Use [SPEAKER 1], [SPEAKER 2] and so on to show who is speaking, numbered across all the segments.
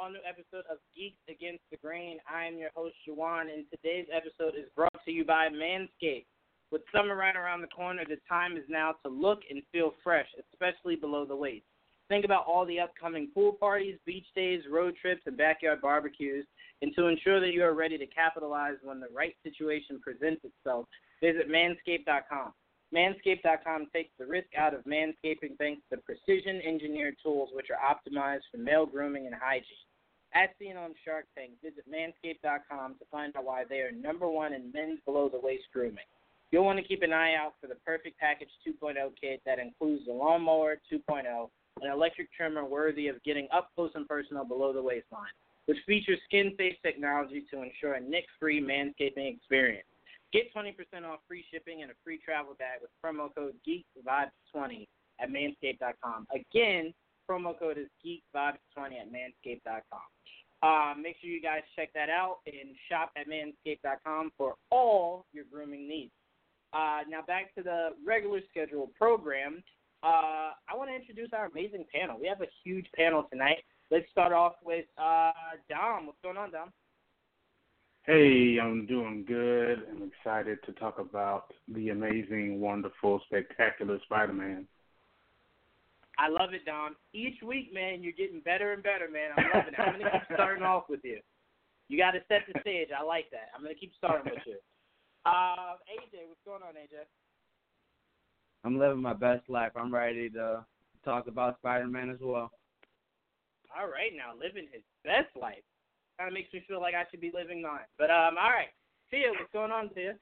[SPEAKER 1] all new episode of Geeks Against the Grain. I am your host, Juwan, and today's episode is brought to you by Manscaped. With summer right around the corner, the time is now to look and feel fresh, especially below the waist. Think about all the upcoming pool parties, beach days, road trips, and backyard barbecues. And to ensure that you are ready to capitalize when the right situation presents itself, visit manscaped.com. Manscaped.com takes the risk out of manscaping thanks to precision engineered tools which are optimized for male grooming and hygiene. Seen on Shark Tank, visit manscaped.com to find out why they are number one in men's below the waist grooming. You'll want to keep an eye out for the Perfect Package 2.0 kit that includes the Lawnmower 2.0, an electric trimmer worthy of getting up close and personal below the waistline, which features skin safe technology to ensure a nick free manscaping experience. Get 20% off free shipping and a free travel bag with promo code GeekVibes20 at manscaped.com. Again, promo code is GeekVibes20 at manscaped.com. Uh, make sure you guys check that out and shop at manscaped.com for all your grooming needs. Uh, now back to the regular scheduled program. Uh, I want to introduce our amazing panel. We have a huge panel tonight. Let's start off with uh, Dom. What's going on, Dom?
[SPEAKER 2] Hey, I'm doing good. I'm excited to talk about the amazing, wonderful, spectacular Spider Man.
[SPEAKER 1] I love it, Dom. Each week, man, you're getting better and better, man. I'm loving it. I'm gonna keep starting off with you. You got to set the stage. I like that. I'm gonna keep starting with you. Uh, AJ, what's going on, AJ?
[SPEAKER 3] I'm living my best life. I'm ready to talk about Spider Man as well.
[SPEAKER 1] All right, now living his best life kind of makes me feel like I should be living mine. But um, all right, Tia, what's going on, Tia?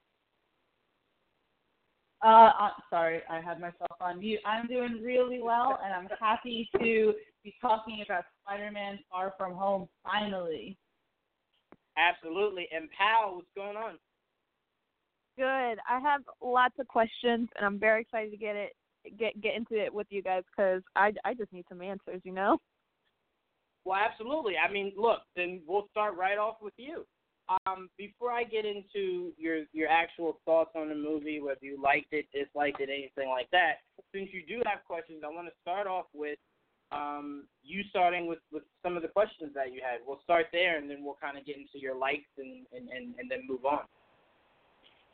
[SPEAKER 4] Uh, uh, sorry, I had myself on mute. I'm doing really well, and I'm happy to be talking about Spider-Man: Far From Home finally.
[SPEAKER 1] Absolutely. And Pal, what's going on?
[SPEAKER 5] Good. I have lots of questions, and I'm very excited to get it get get into it with you guys because I I just need some answers. You know.
[SPEAKER 1] Well, absolutely. I mean, look, then we'll start right off with you. Um, before I get into your your actual thoughts on the movie, whether you liked it, disliked it, anything like that, since you do have questions, I want to start off with um, you starting with, with some of the questions that you had. We'll start there, and then we'll kind of get into your likes and, and, and, and then move on.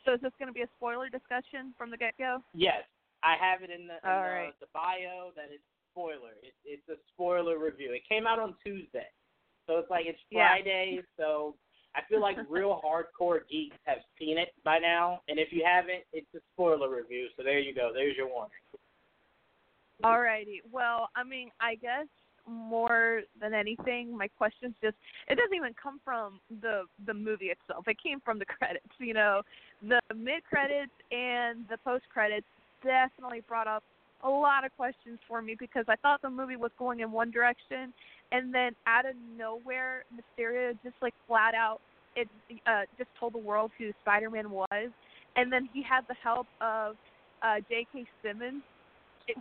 [SPEAKER 5] So is this going to be a spoiler discussion from the get go?
[SPEAKER 1] Yes, I have it in the, in the, the bio that it's spoiler. It, it's a spoiler review. It came out on Tuesday, so it's like it's
[SPEAKER 5] Yeah.
[SPEAKER 1] Friday. So I feel like real hardcore geeks have seen it by now, and if you haven't, it's a spoiler review. So there you go. There's your warning.
[SPEAKER 5] Alrighty. Well, I mean, I guess more than anything, my questions just it doesn't even come from the the movie itself. It came from the credits. You know, the mid credits and the post credits definitely brought up a lot of questions for me because I thought the movie was going in one direction, and then out of nowhere, Mysterio just like flat out it uh, just told the world who Spider-Man was, and then he had the help of uh, J.K. Simmons,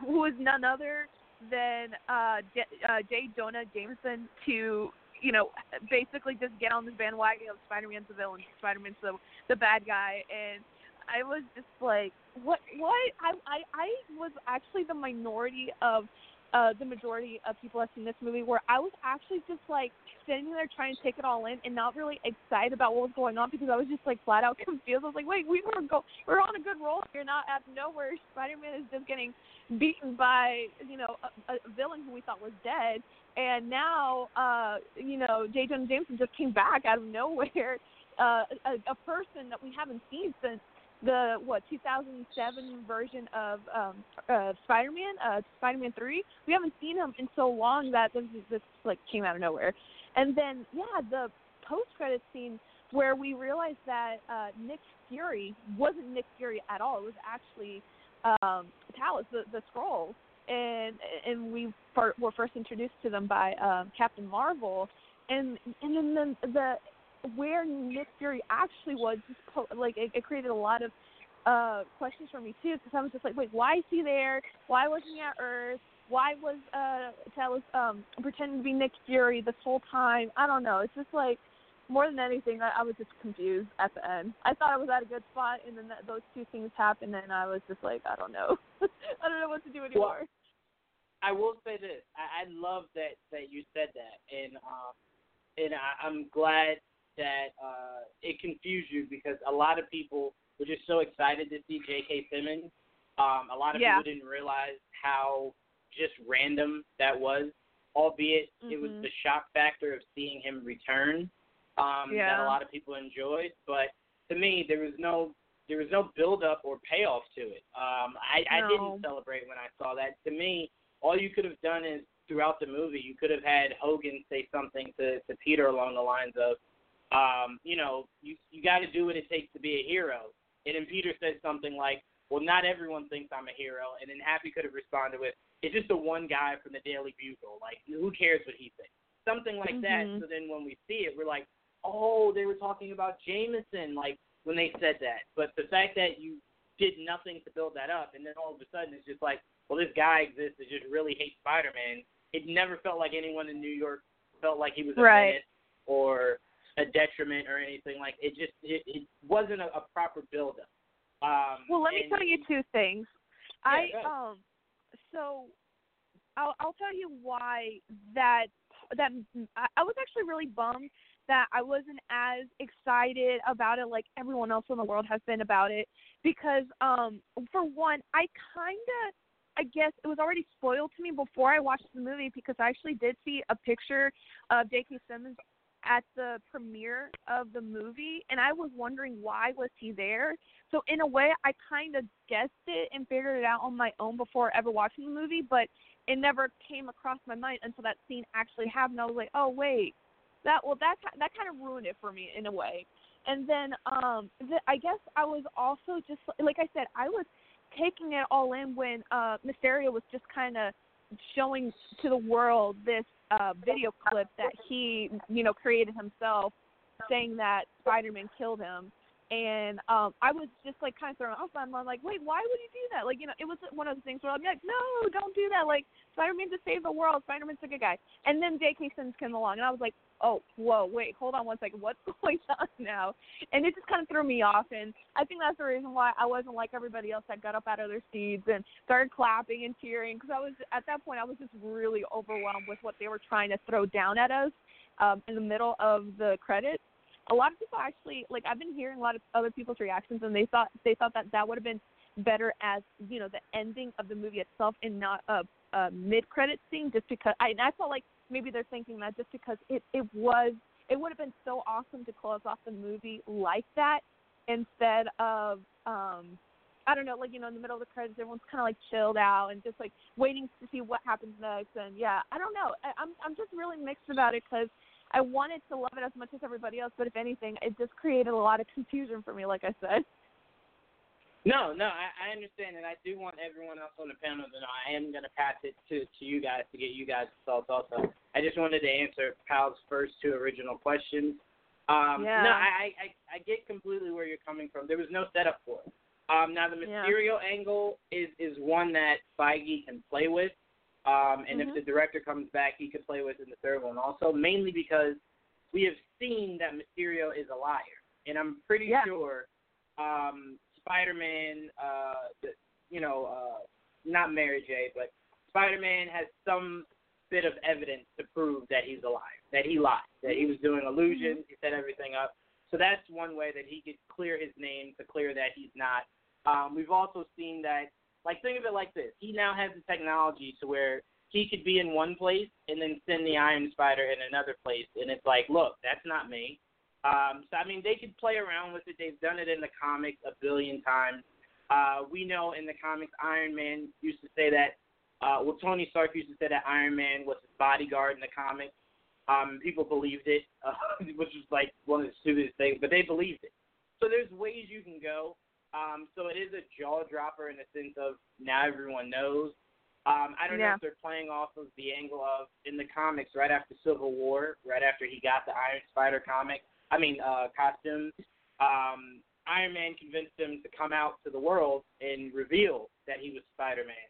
[SPEAKER 5] who was none other than uh, J, uh, J. Jonah Jameson to you know basically just get on this bandwagon of Spider-Man's the villain, Spider-Man's the the bad guy, and I was just like, what? What? I I I was actually the minority of uh the majority of people that seen this movie where I was actually just like sitting there trying to take it all in and not really excited about what was going on because I was just like flat out confused. I was like, wait, we were go we're on a good roll here. Not out of nowhere, Spider Man is just getting beaten by you know a, a villain who we thought was dead, and now uh you know J. Jonah Jameson just came back out of nowhere. Uh, a, a person that we haven't seen since the what 2007 version of um uh Spider-Man, uh Spider-Man 3. We haven't seen him in so long that this this like came out of nowhere. And then yeah, the post-credit scene where we realized that uh Nick Fury wasn't Nick Fury at all. It was actually um Talos, the the Skrull. And and we were first introduced to them by um Captain Marvel and and then the, the where Nick Fury actually was just po- like it, it created a lot of uh questions for me too because I was just like, wait, why is he there? Why wasn't he at Earth? Why was uh Talos um pretending to be Nick Fury this whole time? I don't know. It's just like more than anything, I, I was just confused at the end. I thought I was at a good spot, and then that, those two things happened, and I was just like, I don't know, I don't know what to do anymore.
[SPEAKER 1] I will say this. I, I love that that you said that, and um, and I, I'm glad that uh, it confused you because a lot of people were just so excited to see J.K. Simmons. Um, a lot of
[SPEAKER 5] Yeah.
[SPEAKER 1] people didn't realize how just random that was, albeit it was
[SPEAKER 5] Mhm.
[SPEAKER 1] the shock factor of seeing him return um, that a lot of people enjoyed. But to me, there was no there was no build up or payoff to it. Um, I, I didn't celebrate when I saw that. To me, all you could have done is throughout the movie, you could have had Hogan say something to, to Peter along the lines of, um, you know, you you got to do what it takes to be a hero. And then Peter said something like, well, not everyone thinks I'm a hero. And then Happy could have responded with, it's just the one guy from the Daily Bugle. Like, who cares what he thinks? Something like that.
[SPEAKER 5] Mhm.
[SPEAKER 1] So then when we see it, we're like, oh, they were talking about Jameson, like when they said that. But the fact that you did nothing to build that up, and then all of a sudden it's just like, well, this guy exists that just really hates Spider-Man. It never felt like anyone in New York felt like he was a
[SPEAKER 5] Right.
[SPEAKER 1] menace or a detriment or anything like. It just it, it wasn't a, a proper build-up. Um,
[SPEAKER 5] Well, let me tell you two things. I um so I'll I'll tell you why that that I, I was actually really bummed that I wasn't as excited about it like everyone else in the world has been about it because um for one I kind of I guess it was already spoiled to me before I watched the movie because I actually did see a picture of J.K. Simmons at the premiere of the movie and I was wondering why was he there so in a way, I kind of guessed it and figured it out on my own before ever watching the movie, but it never came across my mind until that scene actually happened. I was like, oh wait, that well that that kind of ruined it for me in a way. And then um, the, I guess I was also just like I said, I was taking it all in when uh, Mysterio was just kind of showing to the world this uh, video clip that he you know created himself, saying that Spider-Man killed him and um I was just like kind of thrown off. I'm like, wait, why would you do that? Like, you know, it was one of those things where I'm like, no, don't do that. Like, Spider-Man to save the world. Spider-Man's a good guy. And then J.K. Simmons came along, and I was like, oh, whoa, wait, hold on one second, what's going on now? And it just kind of threw me off. And I think that's the reason why I wasn't like everybody else that got up out of their seats and started clapping and cheering because I was at that point I was just really overwhelmed with what they were trying to throw down at us um, in the middle of the credits a lot of people actually like I've been hearing a lot of other people's reactions and they thought they thought that that would have been better as you know the ending of the movie itself and not a, a mid credit scene just because I and I felt like maybe they're thinking that just because it it was it would have been so awesome to close off the movie like that instead of um I don't know, like you know, in the middle of the credits, everyone's kind of like chilled out and just like waiting to see what happens next. And yeah, I don't know. I, I'm I'm just really mixed about it because I wanted to love it as much as everybody else, but if anything, it just created a lot of confusion for me, like I said.
[SPEAKER 1] No, no, I, I understand, and I do want everyone else on the panel to know I am going to pass it to to you guys to get you guys' thoughts. Also, I just wanted to answer Pal's first two original questions. Um,
[SPEAKER 5] Yeah.
[SPEAKER 1] No, I, I I get completely where you're coming from. There was no setup for it. Um, now the
[SPEAKER 5] Yeah.
[SPEAKER 1] Angle is is one that Feige can play with, um, and
[SPEAKER 5] Mhm.
[SPEAKER 1] if the director comes back, he could play with in the third one also. Mainly because we have seen that Mysterio is a liar, and I'm pretty
[SPEAKER 5] Yeah.
[SPEAKER 1] sure um, Spider-Man, uh, the, you know, uh, not Mary J, but Spider-Man has some bit of evidence to prove that he's a liar, that he lied, that he was doing illusions, he set everything up. So that's one way that he could clear his name to clear that he's not. Um, we've also seen that, like, think of it like this: he now has the technology to where he could be in one place and then send the Iron Spider in another place, and it's like, look, that's not me. Um, so I mean, they could play around with it. They've done it in the comics a billion times. Uh, we know in the comics, Iron Man used to say that. Uh, well, Tony Stark used to say that Iron Man was his bodyguard in the comics. Um, people believed it, uh, which was like one of the stupidest things, but they believed it. So there's ways you can go. Um, so it is a jaw dropper in the sense of now everyone knows. Um, I don't know if they're playing off of the angle of in the comics right after Civil War, right after he got the Iron Spider comic. I mean, uh, costume. Um, Iron Man convinced him to come out to the world and reveal that he was Spider-Man.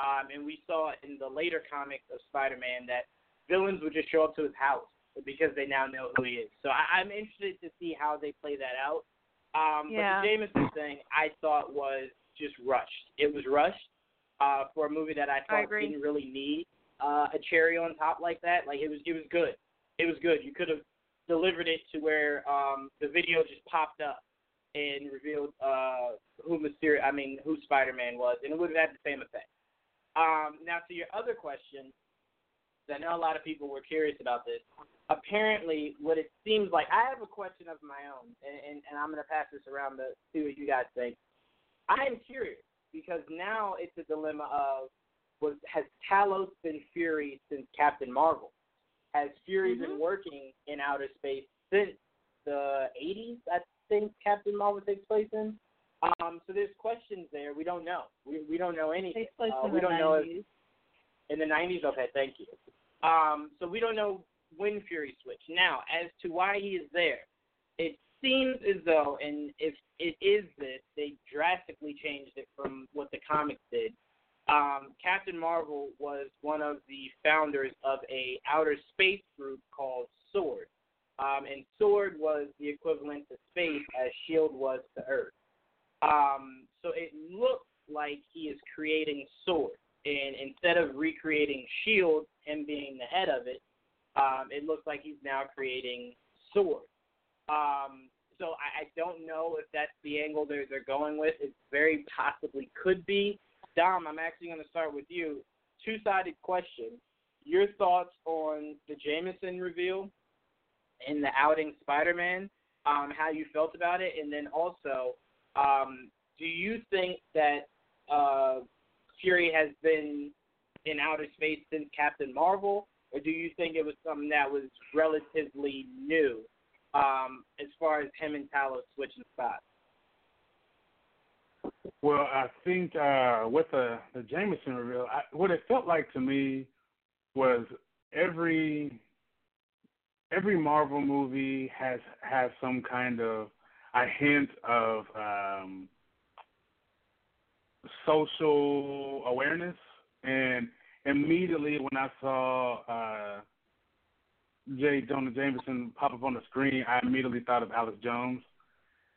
[SPEAKER 1] Um, and we saw in the later comics of Spider-Man that villains would just show up to his house because they now know who he is. So I, I'm interested to see how they play that out. Um,
[SPEAKER 5] Yeah.
[SPEAKER 1] But the Jameson thing, I thought was just rushed. It was rushed. uh, for a movie that I
[SPEAKER 5] I
[SPEAKER 1] thought
[SPEAKER 5] agree.
[SPEAKER 1] didn't really need uh, a cherry on top like that. Like it was, it was good. It was good. You could have delivered it to where um, the video just popped up and revealed uh, who Mysterio, I mean, who Spider-Man was, and it would have had the same effect. Um, now, to your other question, I know a lot of people were curious about this. Apparently, what it seems like, I have a question of my own, and, and, and I'm going to pass this around to see what you guys think. I am curious because now it's a dilemma of was has Talos been Fury since Captain Marvel? Has Fury been working in outer space since the 80s? I think Captain Marvel takes place in. Um, so there's questions there. We don't know. We we don't know anything.
[SPEAKER 4] Takes place
[SPEAKER 1] Uh,
[SPEAKER 4] in
[SPEAKER 1] we
[SPEAKER 4] the
[SPEAKER 1] don't know if
[SPEAKER 4] 90s.
[SPEAKER 1] in the 90s. Okay, thank you. Um, so we don't know when Fury switched. Now, as to why he is there, it seems as though, and if it is this, they drastically changed it from what the comics did. Um, Captain Marvel was one of the founders of a outer space group called Sword, um, and Sword was the equivalent to space as Shield was to Earth. Um, so it looks like he is creating Sword and instead of recreating Shield, him being the head of it, um, it looks like he's now creating Sword. Um, so I, I don't know if that's the angle they're they're going with. It very possibly could be. Dom, I'm actually going to start with you. Two sided question. Your thoughts on the Jameson reveal and the outing Spider Man, um, how you felt about it, and then also, um, do you think that uh, Fury has been in outer space since Captain Marvel, or do you think it was something that was relatively new um, as far as him and Talos switching spots?
[SPEAKER 2] Well, I think uh, with the the Jameson reveal, I, what it felt like to me was every every Marvel movie has has some kind of a hint of um, social awareness, and immediately when I saw uh, J. Jonah Jameson pop up on the screen, I immediately thought of Alex Jones,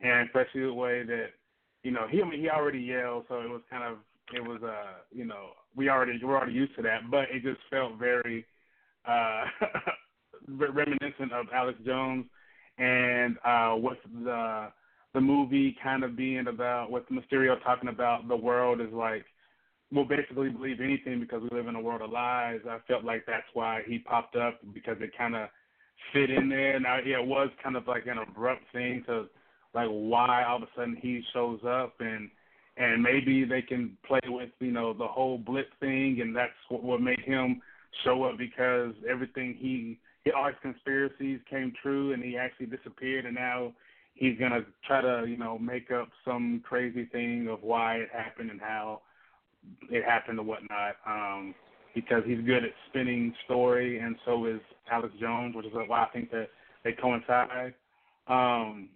[SPEAKER 2] and especially the way that you know, he I mean, he already yelled, so it was kind of it was uh you know we already we're already used to that, but it just felt very uh reminiscent of Alex Jones, and uh with the the movie kind of being about with Mysterio talking about the world is like we'll basically believe anything because we live in a world of lies. I felt like that's why he popped up because it kind of fit in there. Now, yeah, it was kind of like an abrupt thing to like why all of a sudden he shows up and and maybe they can play with you know the whole blip thing and that's what, what made him show up because everything he he all his conspiracies came true and he actually disappeared and now he's gonna try to you know make up some crazy thing of why it happened and how it happened or whatnot um because he's good at spinning story and so is Alex Jones which is why I think that they coincide. Um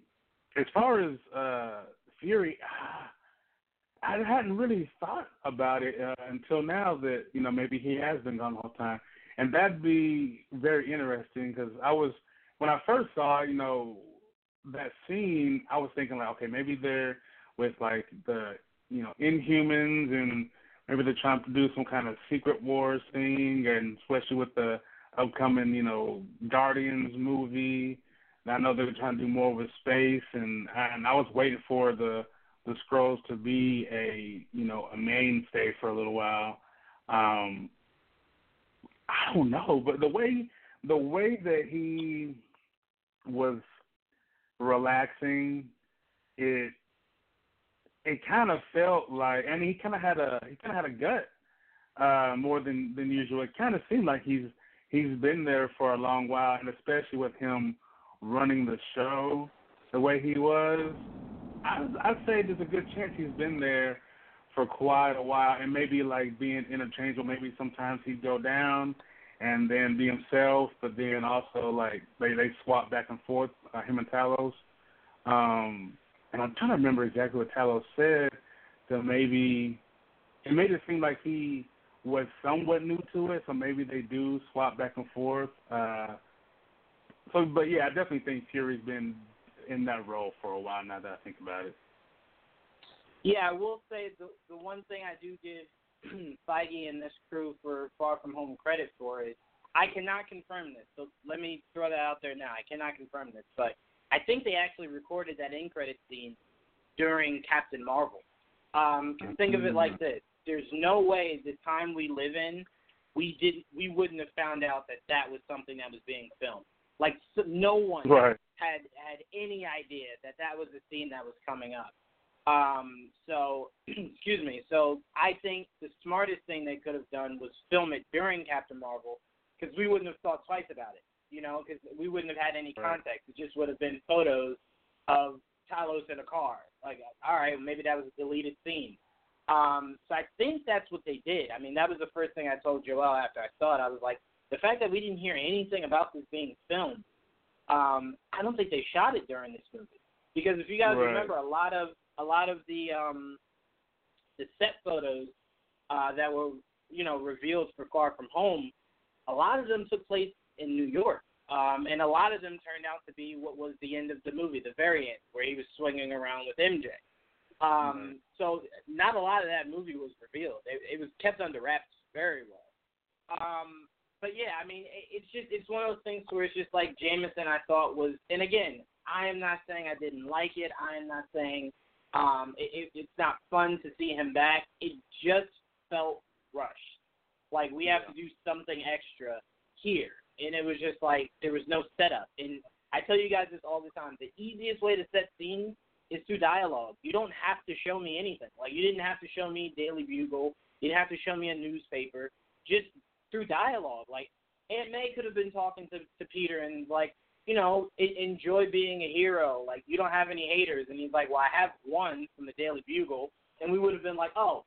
[SPEAKER 2] as far as uh Fury, I hadn't really thought about it uh, until now that you know maybe he has been gone the whole time, and that'd be very interesting because I was when I first saw you know that scene, I was thinking like okay maybe they're with like the you know Inhumans and maybe they're trying to do some kind of Secret Wars thing, and especially with the upcoming you know Guardians movie. And I know they're trying to do more with space, and and I was waiting for the the Skrulls to be a you know a mainstay for a little while. Um, I don't know, but the way the way that he was relaxing, it it kind of felt like, and he kind of had a he kind of had a gut uh, more than than usual. It kind of seemed like he's he's been there for a long while, and especially with him running the show the way he was, I, I'd say there's a good chance he's been there for quite a while, and maybe like being interchangeable. Maybe sometimes he'd go down and then be himself, but then also like they they swap back and forth, uh, him and Talos. Um, and I'm trying to remember exactly what Talos said. So maybe it made it seem like he was somewhat new to it, so maybe they do swap back and forth. Uh, so, but yeah, I definitely think Fury's been in that role for a while now that I think about it.
[SPEAKER 1] Yeah, I will say the the one thing I do give Feige and this crew for Far From Home credit for is I cannot confirm this. So let me throw that out there now. I cannot confirm this, but I think they actually recorded that end credit scene during Captain Marvel. Um, think of it like this: There's no way the time we live in, we didn't, we wouldn't have found out that that was something that was being filmed. Like so, no one
[SPEAKER 2] Right.
[SPEAKER 1] had had any idea that that was the scene that was coming up. Um, so, excuse me. So I think the smartest thing they could have done was film it during Captain Marvel, because we wouldn't have thought twice about it. You know, because we wouldn't have had any context. It just would have been photos of Talos in a car. Like, all right, maybe that was a deleted scene. Um, so I think that's what they did. I mean, that was the first thing I told Joel after I saw it. I was like, the fact that we didn't hear anything about this being filmed, um, I don't think they shot it during this movie. Because if you guys
[SPEAKER 2] Right.
[SPEAKER 1] remember, a lot of a lot of the um, the set photos uh, that were you know revealed for Far From Home, a lot of them took place in New York, um, and a lot of them turned out to be what was the end of the movie, the very end, where he was swinging around with MJ. Um, So not a lot of that movie was revealed. It, it was kept under wraps very well. Um, but yeah, I mean, it, it's just it's one of those things where it's just like Jameson. I thought was, and again, I am not saying I didn't like it. I am not saying um, it, it, it's not fun to see him back. It just felt rushed. Like we have to do something extra here, and it was just like there was no setup. And I tell you guys this all the time: the easiest way to set scenes is through dialogue. You don't have to show me anything. Like you didn't have to show me Daily Bugle. You didn't have to show me a newspaper. Just through dialogue. Like Aunt May could have been talking to to Peter and like, you know, enjoy being a hero. Like you don't have any haters, and he's like, well, I have one from the Daily Bugle, and we would have been like, oh,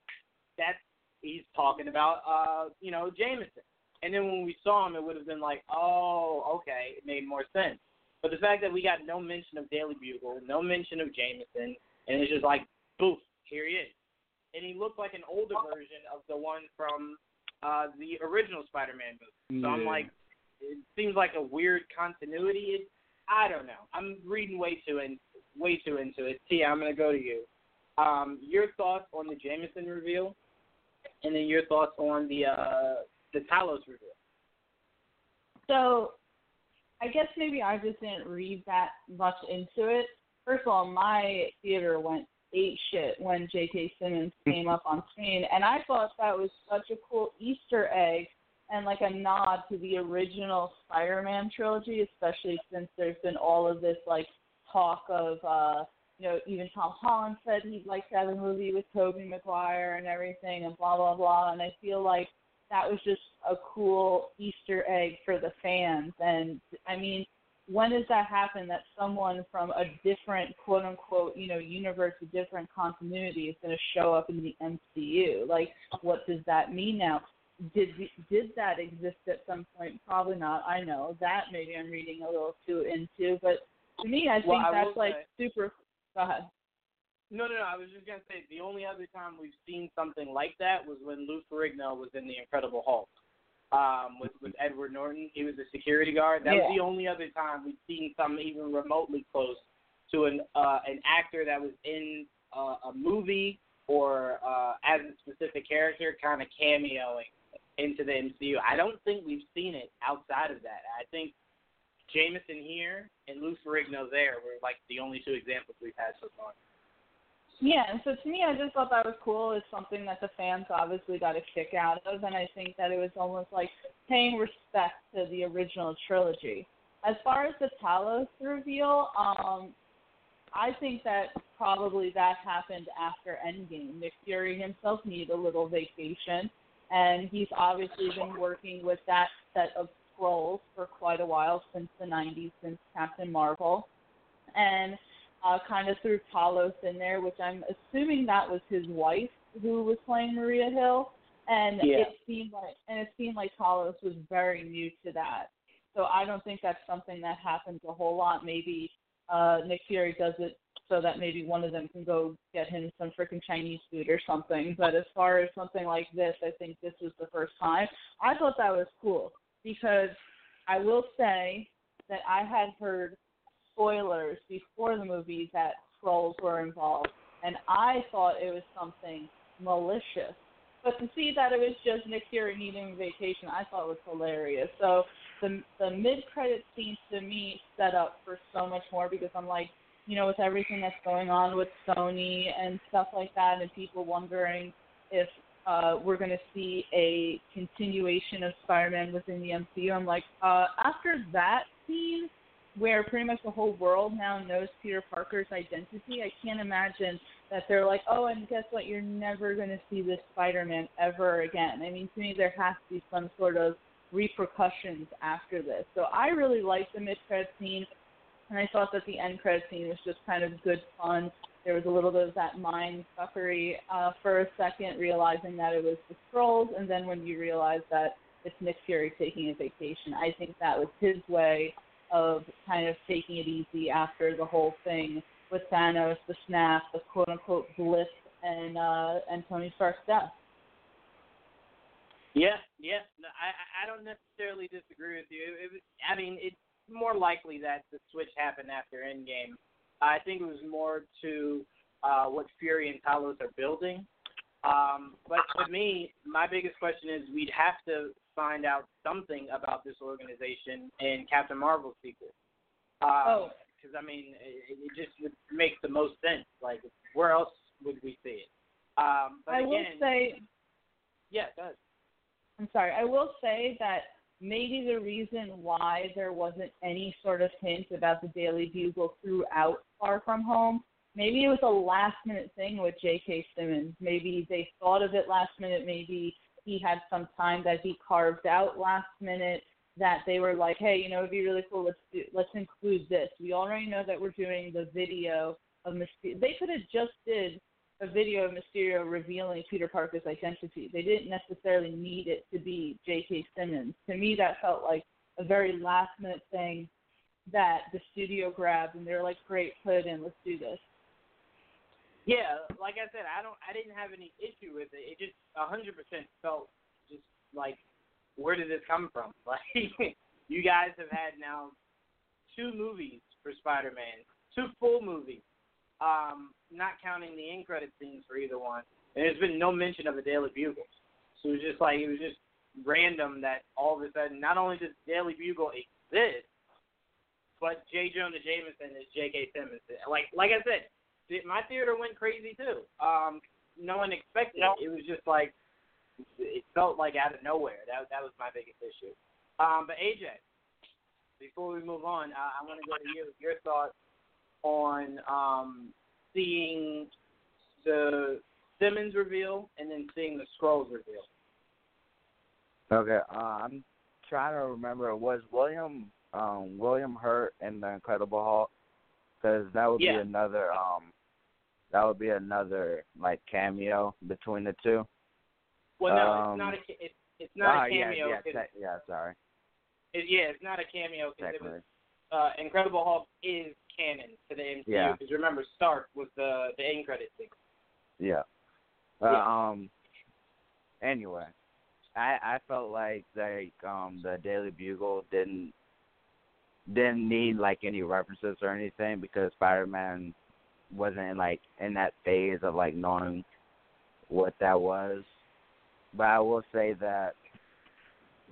[SPEAKER 1] that's he's talking about, uh, you know, Jameson. And then when we saw him, it would have been like, oh, okay, it made more sense. But the fact that we got no mention of Daily Bugle, no mention of Jameson, and it's just like, boof, here he is. And he looked like an older version of the one from uh, the original Spider-Man movie. So I'm like, it seems like a weird continuity. It, I don't know. I'm reading way too in, way too into it. Tia, I'm gonna go to you. Um, your thoughts on the Jameson reveal, and then your thoughts on the uh, the Talos reveal.
[SPEAKER 4] So, I guess maybe I just didn't read that much into it. First of all, my theater went eight shit when J.K. Simmons came up on screen, and I thought that was such a cool Easter egg and like a nod to the original Spider-Man trilogy, especially since there's been all of this like talk of, uh, you know, even Tom Holland said he'd like to have a movie with Tobey Maguire and everything, and blah blah blah. And I feel like that was just a cool Easter egg for the fans. And I mean, when does that happen that someone from a different quote unquote, you know, universe, a different continuity is going to show up in the MCU? Like, what does that mean now? Did did that exist at some point? Probably not. I know that maybe I'm reading a little too into, but to me, I think
[SPEAKER 1] Well, I
[SPEAKER 4] that's like
[SPEAKER 1] say-
[SPEAKER 4] super. Go ahead.
[SPEAKER 1] No, no, no. I was just gonna say the only other time we've seen something like that was when Lou Ferrigno was in the Incredible Hulk. Um, with with Edward Norton, he was a security guard. That was the only other time we've seen something even remotely close to an uh, an actor that was in uh, a movie or uh, as a specific character, kind of cameoing into the MCU. I don't think we've seen it outside of that. I think Jameson here and Lou Ferrigno there were like the only two examples we've had so far.
[SPEAKER 4] Yeah, and so to me, I just thought that was cool. It's something that the fans obviously got a kick out of, and I think that it was almost like paying respect to the original trilogy. As far as the Talos reveal, um, I think that probably that happened after Endgame. Nick Fury himself needed a little vacation, and he's obviously been working with that set of Skrulls for quite a while since the 90s, since Captain Marvel. And uh, kind of threw Talos in there, which I'm assuming that was his wife who was playing Maria Hill, and
[SPEAKER 1] Yeah.
[SPEAKER 4] it seemed like and it seemed like Talos was very new to that. So I don't think that's something that happens a whole lot. Maybe uh, Nick Fury does it so that maybe one of them can go get him some freaking Chinese food or something. But as far as something like this, I think this was the first time. I thought that was cool because I will say that I had heard spoilers before the movie that Skrulls were involved, and I thought it was something malicious. But to see that it was just Nick Fury needing vacation, I thought was hilarious. So the the mid credit scene to me set up for so much more because I'm like, you know, with everything that's going on with Sony and stuff like that, and people wondering if uh, we're going to see a continuation of Spider-Man within the MCU. I'm like, uh, after that scene, where pretty much the whole world now knows Peter Parker's identity, I can't imagine that they're like, oh, and guess what? You're never going to see this Spider-Man ever again. I mean, to me, there has to be some sort of repercussions after this. So I really like the mid-credit scene, and I thought that the end credit scene was just kind of good fun there was a little bit of that mind fuckery uh, for a second, realizing that it was the Skrulls, and then when you realize that it's Nick Fury taking a vacation, I think that was his way of kind of taking it easy after the whole thing with Thanos, the snap, the quote unquote blip, and uh, and Tony Stark's death.
[SPEAKER 1] Yeah, yeah. I I don't necessarily disagree with you. It, it, I mean, it's more likely that the switch happened after Endgame I think it was more to uh, what Fury and Talos are building. Um, but to me, my biggest question is we'd have to find out something about this organization in Captain Marvel's sequel. Um,
[SPEAKER 4] oh.
[SPEAKER 1] Because I mean, it, it just would make the most sense. Like, where else would we see it? Um, but
[SPEAKER 4] I
[SPEAKER 1] again,
[SPEAKER 4] will say.
[SPEAKER 1] Yeah, it does.
[SPEAKER 4] I'm sorry. I will say that maybe the reason why there wasn't any sort of hint about the Daily Bugle throughout Far From Home, maybe it was a last minute thing with J.K. Simmons. Maybe they thought of it last minute. Maybe he had some time that he carved out last minute that they were like, hey, you know, it'd be really cool. Let's do, let's include this. We already know that we're doing the video of Mysterio. They could have just did a video of Mysterio revealing Peter Parker's identity. They didn't necessarily need it to be J.K. Simmons. To me, that felt like a very last minute thing that the studio grabbed, and they're like, "Great, put it in. Let's do this."
[SPEAKER 1] Yeah, like I said, I don't, I didn't have any issue with it. It just a hundred percent felt just like, where did this come from? Like, you guys have had now two movies for Spider-Man, two full movies um, not counting the end credit scenes for either one. And there's been no mention of a Daily Bugle. So it was just like it was just random that all of a sudden not only does Daily Bugle exist, but J. Jonah Jameson is J.K. Simmons. Like like I said, my theater went crazy too. Um, no one expected it. It was just like it felt like out of nowhere. That that was my biggest issue. Um, but AJ, before we move on, I, I want to go to you. Your thoughts on um, seeing the Simmons reveal and then seeing the Skrulls reveal.
[SPEAKER 3] Okay, uh, I'm trying to remember. Was William um, William Hurt in the Incredible Hulk? Because that would
[SPEAKER 1] yeah.
[SPEAKER 3] be another um, that would be another like cameo between the two.
[SPEAKER 1] Well, no,
[SPEAKER 3] um,
[SPEAKER 1] it's not a it's, it's not
[SPEAKER 3] ah,
[SPEAKER 1] a cameo.
[SPEAKER 3] Yeah, yeah, te- yeah sorry.
[SPEAKER 1] It, yeah, it's not a cameo because it was uh, Incredible Hulk is canon to the MCU.
[SPEAKER 3] Yeah.
[SPEAKER 1] Because remember, Stark was the the end credit sequence.
[SPEAKER 3] Yeah. Uh, yeah. Um. Anyway, I I felt like like um the Daily Bugle didn't didn't need like any references or anything because Spider Man wasn't like in that phase of like knowing what that was. But I will say that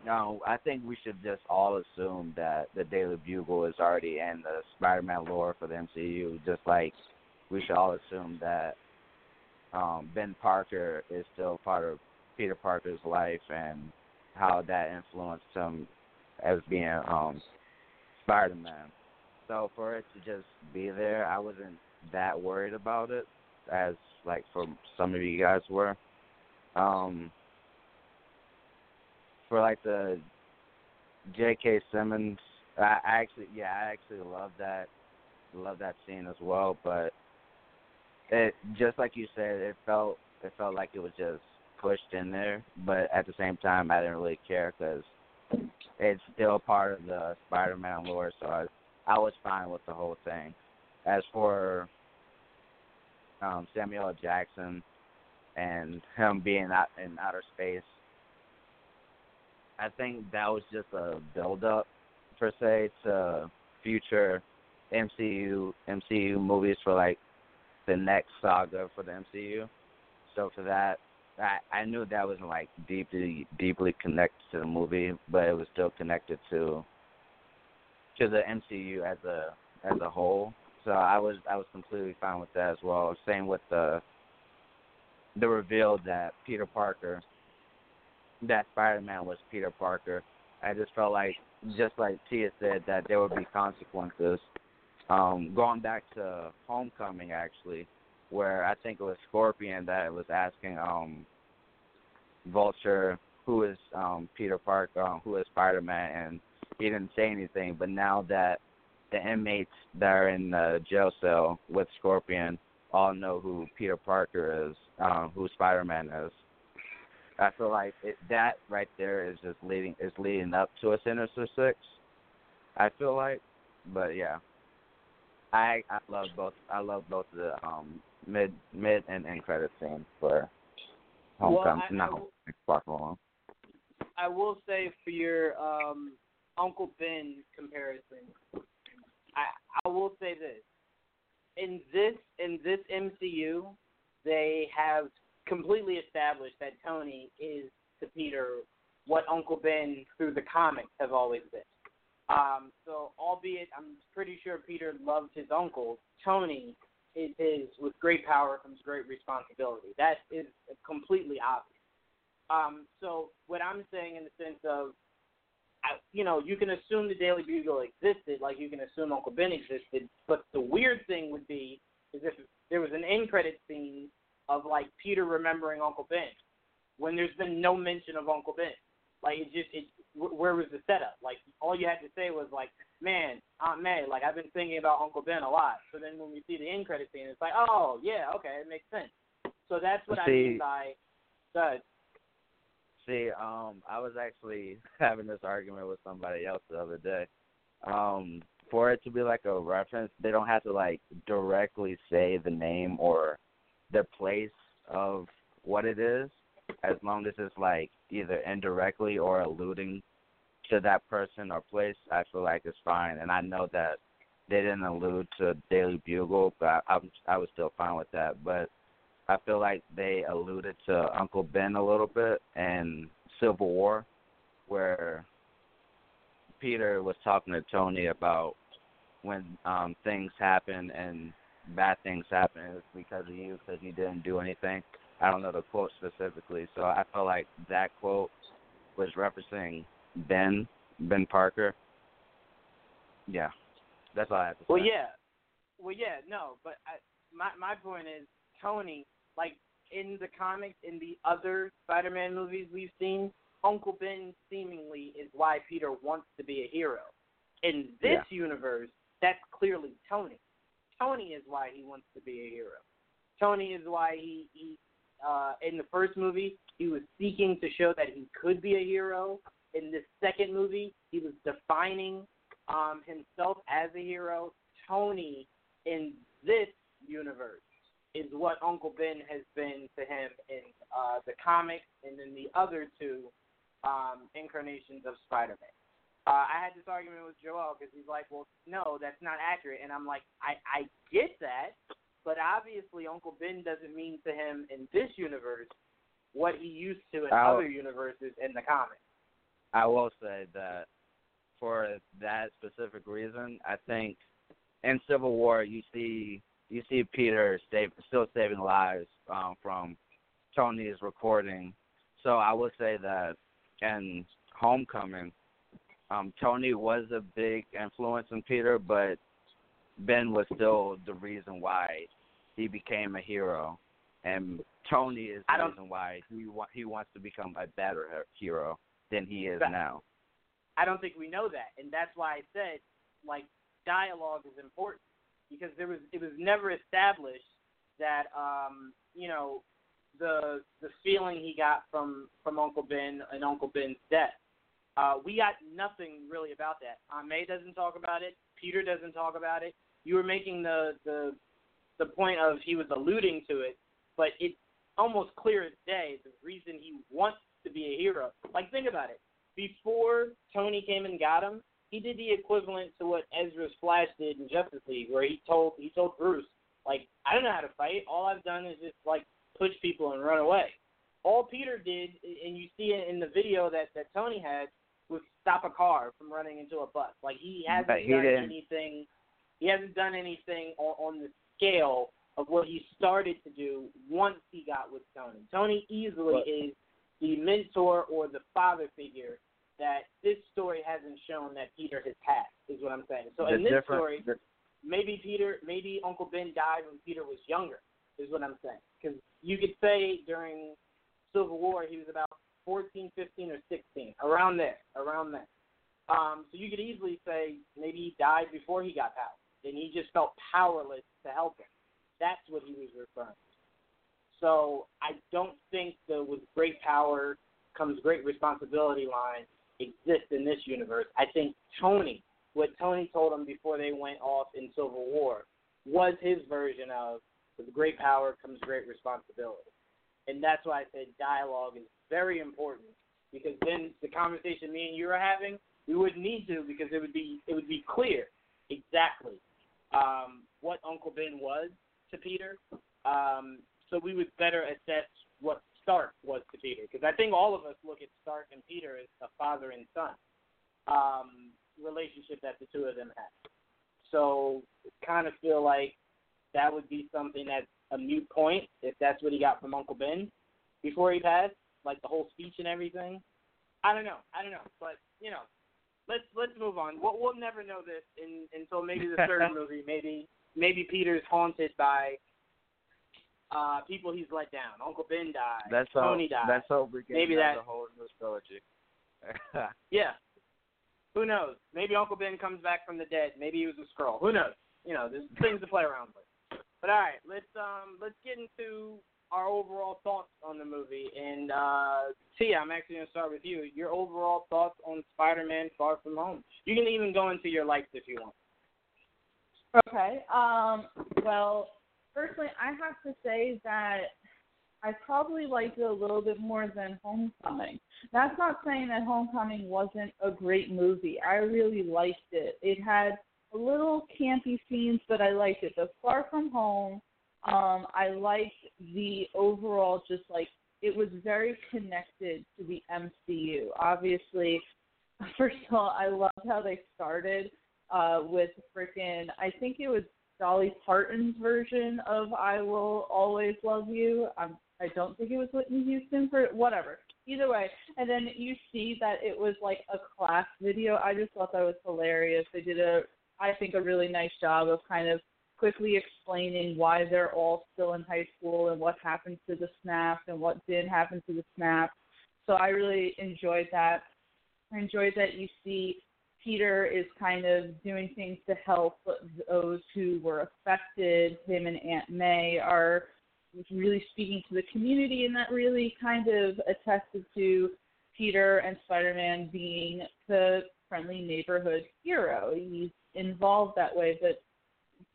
[SPEAKER 3] no, I think we should just all assume that the Daily Bugle is already in the Spider-Man lore for the MCU, just like we should all assume that um, Ben Parker is still part of Peter Parker's life and how that influenced him as being um, Spider-Man. So for it to just be there, I wasn't that worried about it as like for some of you guys were. Um, for like the J.K. Simmons. I, actually, yeah, I actually love that, love that scene as well. But it just like you said, it felt it felt like it was just pushed in there. But at the same time, I didn't really care because it's still part of the Spider-Man lore, so I I was fine with the whole thing. As for um, Samuel Jackson and him being out in outer space, I think that was just a build up per se to future MCU MCU movies for like the next saga for the MCU. So for that, I I knew that wasn't like deeply deeply connected to the movie, but it was still connected to to the MCU as a as a whole. So I was I was completely fine with that as well. Same with the the reveal that Peter Parker that Spider Man was Peter Parker. I just felt like just like Tia said that there would be consequences. Um, going back to Homecoming actually, where I think it was Scorpion that was asking um Vulture who is um Peter Parker, um, who is Spider Man and he didn't say anything, but now that the inmates that are in the jail cell with Scorpion all know who Peter Parker is, um, who Spider Man is. I feel like it, that right there is just leading is leading up to a Sinister Six. I feel like, but yeah, I I love both. I love both the um mid mid and end credit scenes for Homecoming.
[SPEAKER 1] Well, I,
[SPEAKER 3] not Far
[SPEAKER 1] I will say for your um Uncle Ben comparison, I I will say this. In this in this MCU, they have completely established that Tony is to Peter what Uncle Ben through the comics have always been. Um, so, albeit I'm pretty sure Peter loved his uncle, Tony is his with great power comes great responsibility. That is completely obvious. Um, so, what I'm saying in the sense of you know, you can assume the Daily Bugle existed, like you can assume Uncle Ben existed. But the weird thing would be is if there was an end credit scene of like Peter remembering Uncle Ben, when there's been no mention of Uncle Ben. Like it just it where was the setup? Like all you had to say was like, man, Aunt May, like I've been thinking about Uncle Ben a lot. So then when we see the end credit scene, it's like, oh yeah, okay, it makes sense. So that's what
[SPEAKER 3] see,
[SPEAKER 1] I mean by good.
[SPEAKER 3] See, um, I was actually having this argument with somebody else the other day. Um, for it to be like a reference, they don't have to like directly say the name or the place of what it is, as long as it's like either indirectly or alluding to that person or place. I feel like it's fine, and I know that they didn't allude to Daily Bugle, but I, I, I was still fine with that. But I feel like they alluded to Uncle Ben a little bit and Civil War, where Peter was talking to Tony about when um things happen and bad things happen it's because of you because you didn't do anything. I don't know the quote specifically, so I feel like that quote was referencing Ben Ben Parker. Yeah, that's all I have to say.
[SPEAKER 1] Well, yeah, well, yeah, no, but I, my my point is Tony like in the comics, in the other Spider-Man movies we've seen, Uncle Ben seemingly is why Peter wants to be a hero. In this
[SPEAKER 3] yeah.
[SPEAKER 1] universe, that's clearly Tony. Tony is why he wants to be a hero. Tony is why he, he uh, in the first movie he was seeking to show that he could be a hero. In this second movie, he was defining um, himself as a hero. Tony in this universe is what Uncle Ben has been to him in uh, the comics and in the other two um, incarnations of Spider-Man. Uh, I had this argument with Joel because he's like, "Well, no, that's not accurate," and I'm like, "I I get that, but obviously Uncle Ben doesn't mean to him in this universe what he used to in
[SPEAKER 3] I'll,
[SPEAKER 1] other universes in the comics."
[SPEAKER 3] I will say that for that specific reason, I think in Civil War you see you see Peter save, still saving lives um, from Tony's recording. So I would say that in Homecoming, um, Tony was a big influence on Peter, but Ben was still the reason why he became a hero, and Tony is the reason why he wa- he wants to become a better hero than he is now.
[SPEAKER 1] I don't think we know that, and that's why I said like dialogue is important because there was it was never established that um, you know the the feeling he got from from Uncle Ben and Uncle Ben's death. Uh, we got nothing really about that. May doesn't talk about it. Peter doesn't talk about it. You were making the the the point of he was alluding to it, but it's almost clear as day the reason he wants to be a hero. Like think about it. Before Tony came and got him, he did the equivalent to what Ezra's Flash did in Justice League, where he told he told Bruce, like, I don't know how to fight. All I've done is just like push people and run away. all Peter did, and you see it in the video that that Tony had, was stop a car from running into a bus. Like he hasn't
[SPEAKER 3] But he
[SPEAKER 1] done
[SPEAKER 3] didn't.
[SPEAKER 1] anything. He hasn't done anything on, on the scale of what he started to do once he got with Tony. Tony easily
[SPEAKER 3] But-
[SPEAKER 1] is the mentor or the father figure that this story hasn't shown that Peter has had. Is what I'm saying. So in this story,
[SPEAKER 3] the-
[SPEAKER 1] maybe Peter, maybe Uncle Ben died when Peter was younger. Is what I'm saying. Because you could say during Civil War he was about 14, 15, or 16, around there, around there. Um, so you could easily say maybe he died before he got power, and he just felt powerless to help him. That's what he was referring to. So I don't think the with great power comes great responsibility line exists in this universe. I think Tony, what Tony told him before they went off in Civil War, was his version of with great power comes great responsibility. And that's why I said dialogue is very important because then the conversation me and you are having, we wouldn't need to because it would be it would be clear exactly um, what Uncle Ben was to Peter. Um, so we would better assess what Stark was to Peter because I think all of us look at Stark and Peter as a father and son um, relationship that the two of them had. So kind of feel like that would be something that's a mute point if that's what he got from Uncle Ben before he passed, like the whole speech and everything. I don't know. I don't know, but you know, let's let's move on. We'll, we'll never know this in, until maybe the third movie. Maybe maybe Peter's haunted by uh people he's let down. Uncle Ben died.
[SPEAKER 3] That's.
[SPEAKER 1] Tony died.
[SPEAKER 3] That's how we get
[SPEAKER 1] Maybe
[SPEAKER 3] into
[SPEAKER 1] that-
[SPEAKER 3] the whole nostalgia.
[SPEAKER 1] Yeah. Who knows? Maybe Uncle Ben comes back from the dead. Maybe he was a Skrull. Who knows? You know, there's things to play around with. But all right, let's um let's get into our overall thoughts on the movie. And uh Tia, I'm actually gonna start with you. Your overall thoughts on Spider-Man: Far From Home. You can even go into your likes if you want.
[SPEAKER 4] Okay. Um, well, personally, I have to say that I probably liked it a little bit more than Homecoming. That's not saying that Homecoming wasn't a great movie. I really liked it. It had a little campy scenes, but I liked it. But Far From Home, um, I liked the overall just like it was very connected to the MCU. Obviously, first of all, I loved how they started uh, with freaking, I think it was Dolly Parton's version of "I Will Always Love You." I'm, I don't think it was Whitney Houston for whatever. Either way, and then you see that it was like a class video. I just thought that was hilarious. They did a, I think, a really nice job of kind of quickly explaining why they're all still in high school and what happened to the snap and what did happen to the snap. So I really enjoyed that. I enjoyed that you see Peter is kind of doing things to help those who were affected. Him and Aunt May are really speaking to the community, and that really kind of attested to Peter and Spider Man being the friendly neighborhood hero. He's involved that way, but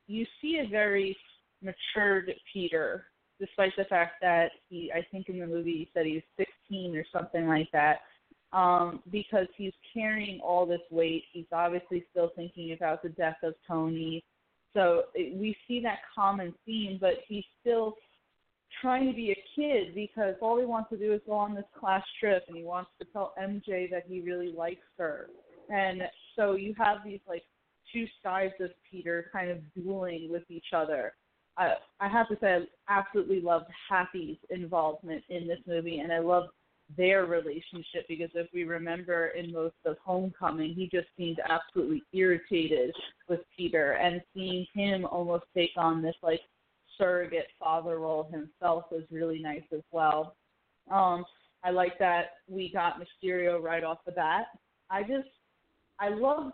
[SPEAKER 4] you see a very matured Peter, despite the fact that he, I think in the movie, he said he's 16 or something like that um, because he's carrying all this weight. He's obviously still thinking about the death of Tony. So it, we see that common theme, but he's still trying to be a kid because all he wants to do is go on this class trip and he wants to tell MJ that he really likes her. And so you have these like two sides of Peter kind of dueling with each other. I I have to say I absolutely loved Happy's involvement in this movie and I love their relationship because if we remember in most of Homecoming, he just seemed absolutely irritated with Peter, and seeing him almost take on this like surrogate father role himself was really nice as well. Um, I like that we got Mysterio right off the bat. I just I loved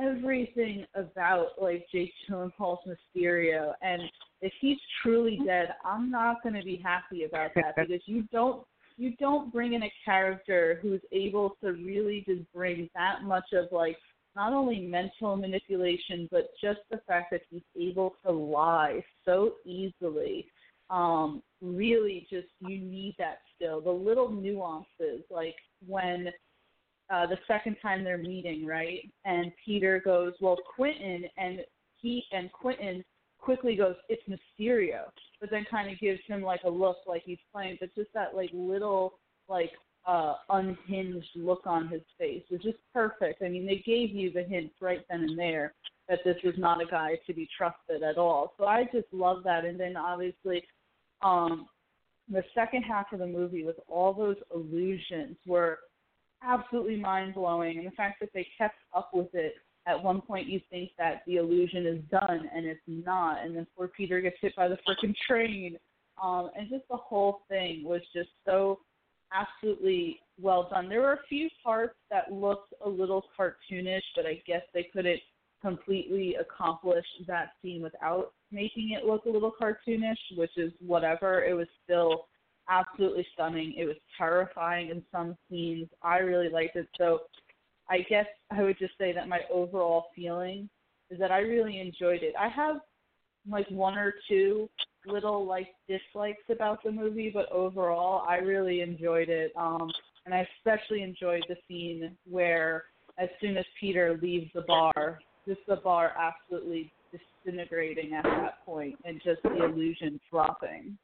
[SPEAKER 4] everything about like Jake Gyllenhaal's Mysterio, and if he's truly dead, I'm not going to be happy about that because you don't you don't bring in a character who's able to really just bring that much of like not only mental manipulation but just the fact that he's able to lie so easily. Um really just you need that still the little nuances like when uh the second time they're meeting right and peter goes well quentin and he and quentin quickly goes, "It's Mysterio," but then kind of gives him like a look like he's playing, but just that like little like uh unhinged look on his face was just perfect. I mean, they gave you the hints right then and there that this was not a guy to be trusted at all. So I just love that. And then obviously, um, the second half of the movie with all those illusions were absolutely mind blowing, and the fact that they kept up with it. At one point, you think that the illusion is done, and it's not. And then poor Peter gets hit by the freaking train, um, and just the whole thing was just so absolutely well done. There were a few parts that looked a little cartoonish, but I guess they couldn't completely accomplish that scene without making it look a little cartoonish, which is whatever. It was still absolutely stunning. It was terrifying in some scenes. I really liked it. So I guess I would just say that my overall feeling is that I really enjoyed it. I have like one or two little like dislikes about the movie, but overall I really enjoyed it. Um and I especially enjoyed the scene where as soon as Peter leaves the bar, just the bar absolutely disintegrating at that point and just the illusion dropping.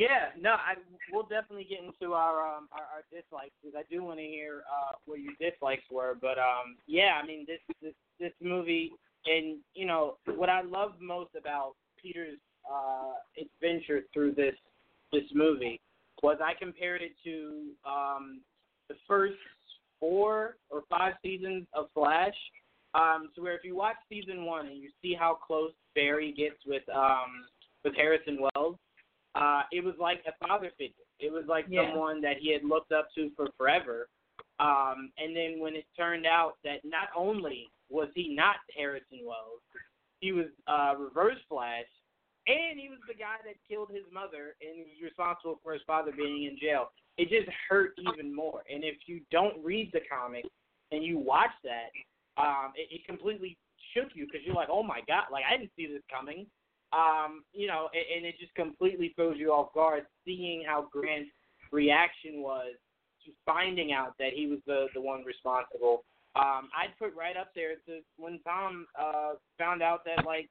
[SPEAKER 1] Yeah, no, I we'll definitely get into our um our, our dislikes because I do want to hear uh what your dislikes were, but um yeah, I mean this this this movie and you know what I love most about Peter's uh adventure through this this movie was I compared it to um the first four or five seasons of Flash. Um, so where if you watch season one and you see how close Barry gets with um with Harrison Wells, uh, it was like a father figure. It was like
[SPEAKER 4] Yeah.
[SPEAKER 1] someone that he had looked up to for forever. Um, and then when it turned out that not only was he not Harrison Wells, he was uh, Reverse Flash, and he was the guy that killed his mother and was responsible for his father being in jail. It just hurt even more. And if you don't read the comic and you watch that, um, it, it completely shook you because you're like, oh my god, like I didn't see this coming. Um, you know, and, and it just completely throws you off guard seeing how Grant's reaction was to finding out that he was the the one responsible. Um, I'd put right up there to when Tom uh, found out that like,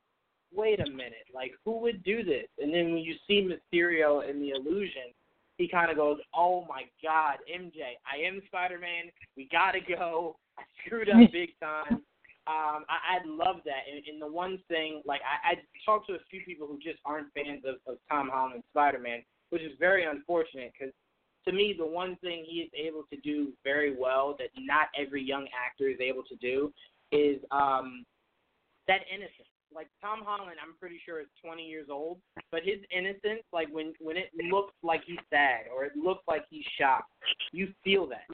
[SPEAKER 1] wait a minute, like who would do this? And then when you see Mysterio in the illusion, he kind of goes, "Oh my God, MJ, I am Spider-Man. We gotta go. I screwed up big time." Um, I, I love that. And, and the one thing, like I, I talked to a few people who just aren't fans of, of Tom Holland's Spider-Man, which is very unfortunate because to me, the one thing he is able to do very well that not every young actor is able to do is um, that innocence. Like Tom Holland, I'm pretty sure is 20 years old, but his innocence, like when when it looks like he's sad or it looks like he's shocked, you feel that.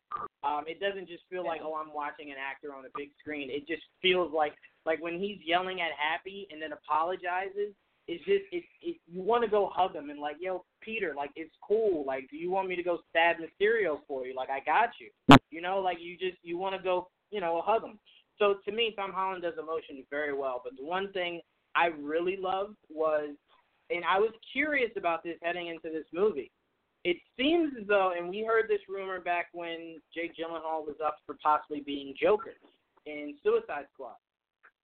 [SPEAKER 1] Um, it doesn't just feel like oh I'm watching an actor on a big screen. It just feels like like when he's yelling at Happy and then apologizes. It's just it, it you want to go hug him and like yo Peter like it's cool like do you want me to go stab Mysterio for you like I got you you know like you just you want to go you know hug him. So to me Tom Holland does emotions very well. But the one thing I really loved was and I was curious about this heading into this movie it seems as though, and we heard this rumor back when Jake Gyllenhaal was up for possibly being Joker in Suicide Squad.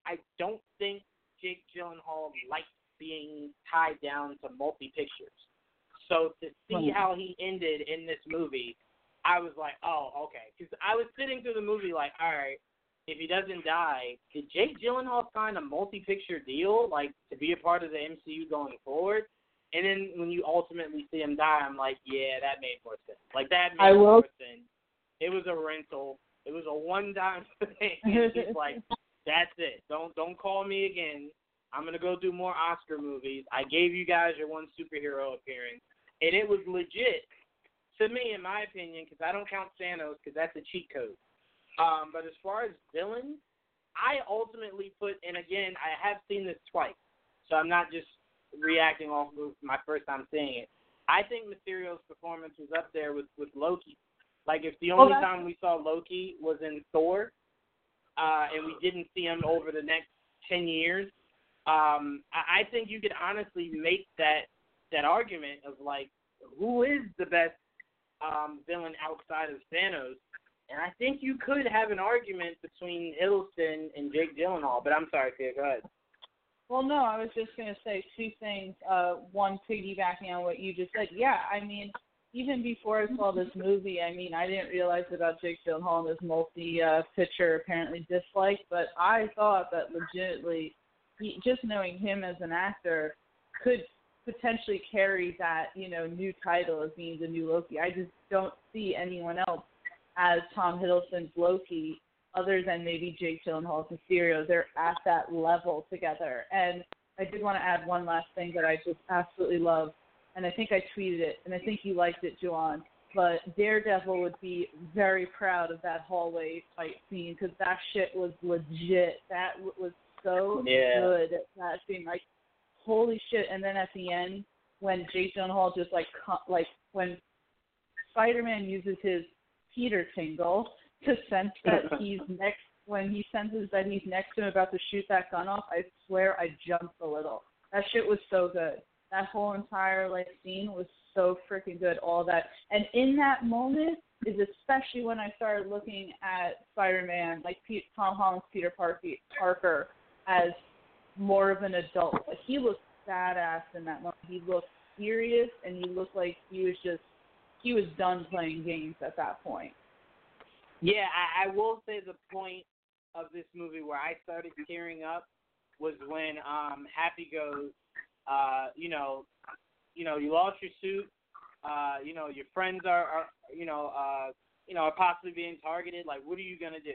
[SPEAKER 1] I don't think Jake Gyllenhaal likes being tied down to multi pictures. So to see how he ended in this movie, I was like, oh, okay. Because I was sitting through the movie like, all right, if he doesn't die, did Jake Gyllenhaal sign a multi picture deal, like to be a part of the MCU going forward? And then when you ultimately see him die, I'm like, yeah, that made more sense. Like that made
[SPEAKER 4] I will-
[SPEAKER 1] more sense. It was a rental. It was a one time thing. It's just like that's it. Don't don't call me again. I'm gonna go do more Oscar movies. I gave you guys your one superhero appearance, and it was legit to me, in my opinion, because I don't count Thanos because that's a cheat code. Um, but as far as villains, I ultimately put, and again, I have seen this twice, so I'm not just reacting off of my first time seeing it. I think Mysterio's performance was up there with with Loki. Like if the only
[SPEAKER 4] that's-
[SPEAKER 1] time we saw Loki was in Thor, uh, and we didn't see him over the next ten years, um, I, I think you could honestly make that that argument of like who is the best um, villain outside of Thanos. And I think you could have an argument between Hiddleston and Jake Gyllenhaal, but I'm sorry, Tia, go ahead.
[SPEAKER 4] Well, no, I was just going to say two things. Uh, one, piggybacking on what you just said. Yeah, I mean, even before I saw this movie, I mean, I didn't realize about Jake Gyllenhaal and his multi-pitcher uh, apparently disliked, but I thought that legitimately, he, just knowing him as an actor, could potentially carry that you know new title of being the new Loki. I just don't see anyone else as Tom Hiddleston's Loki other than maybe Jake Gyllenhaal's Mysterio. They're at that level together. And I did want to add one last thing that I just absolutely love, and I think I tweeted it, and I think you liked it, Juwan. But Daredevil would be very proud of that hallway fight scene because that shit was legit. That was so
[SPEAKER 1] yeah.
[SPEAKER 4] good. That scene, like, holy shit! And then at the end, when Jake Gyllenhaal just like like when Spider-Man uses his Peter tingle to sense that he's next when he senses that he's next to him about to shoot that gun off, I swear I jumped a little. That shit was so good. That whole entire like scene was so freaking good. All that, and in that moment is especially when I started looking at Spider-Man, like Pete, Tom Holland's Peter Parker, as more of an adult. Like, he looked badass in that moment. He looked serious, and he looked like he was just he was done playing games at that point.
[SPEAKER 1] Yeah, I, I will say the point of this movie where I started tearing up was when um Happy goes, uh, you know, you know, you lost your suit, uh, you know, your friends are, are you know, uh, you know, are possibly being targeted. Like, what are you gonna do?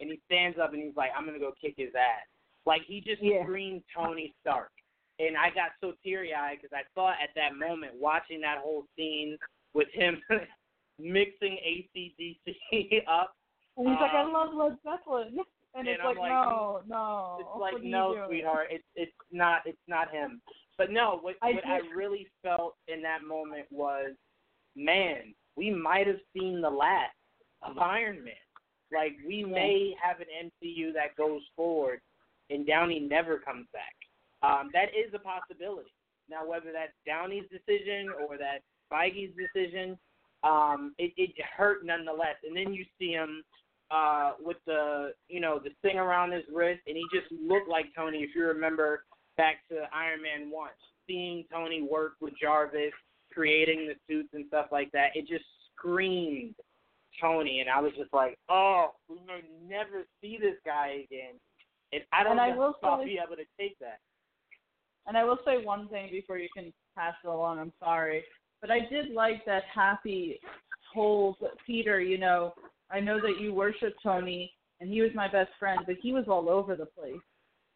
[SPEAKER 1] And he stands up and he's like, I'm gonna go kick his ass. Like he just
[SPEAKER 4] yeah.
[SPEAKER 1] screamed Tony Stark, and I got so teary eyed because I thought at that moment watching that whole scene with him mixing ACDC up.
[SPEAKER 4] And he's
[SPEAKER 1] um,
[SPEAKER 4] like, I love Led Zeppelin. And,
[SPEAKER 1] and
[SPEAKER 4] it's
[SPEAKER 1] I'm
[SPEAKER 4] like, no, no.
[SPEAKER 1] It's like, no, sweetheart, it's it's not it's not him. But no, what
[SPEAKER 4] I
[SPEAKER 1] what I really felt in that moment was, man, we might have seen the last of Iron Man. Like we may have an MCU that goes forward, and Downey never comes back. Um, that is a possibility. Now, whether that's Downey's decision or that's Feige's decision, um, it, it hurt nonetheless. And then you see him uh, with the you know the thing around his wrist, and he just looked like Tony. If you remember back to Iron Man one, seeing Tony work with Jarvis, creating the suits and stuff like that, it just screamed Tony, and I was just like, oh, we may never see this guy again. And I don't
[SPEAKER 4] And I
[SPEAKER 1] know
[SPEAKER 4] will
[SPEAKER 1] if I'll be able to take that.
[SPEAKER 4] And I will say one thing before you can pass it along. I'm sorry, but I did like that Happy told Peter, you know, I know that you worship Tony, and he was my best friend, but he was all over the place.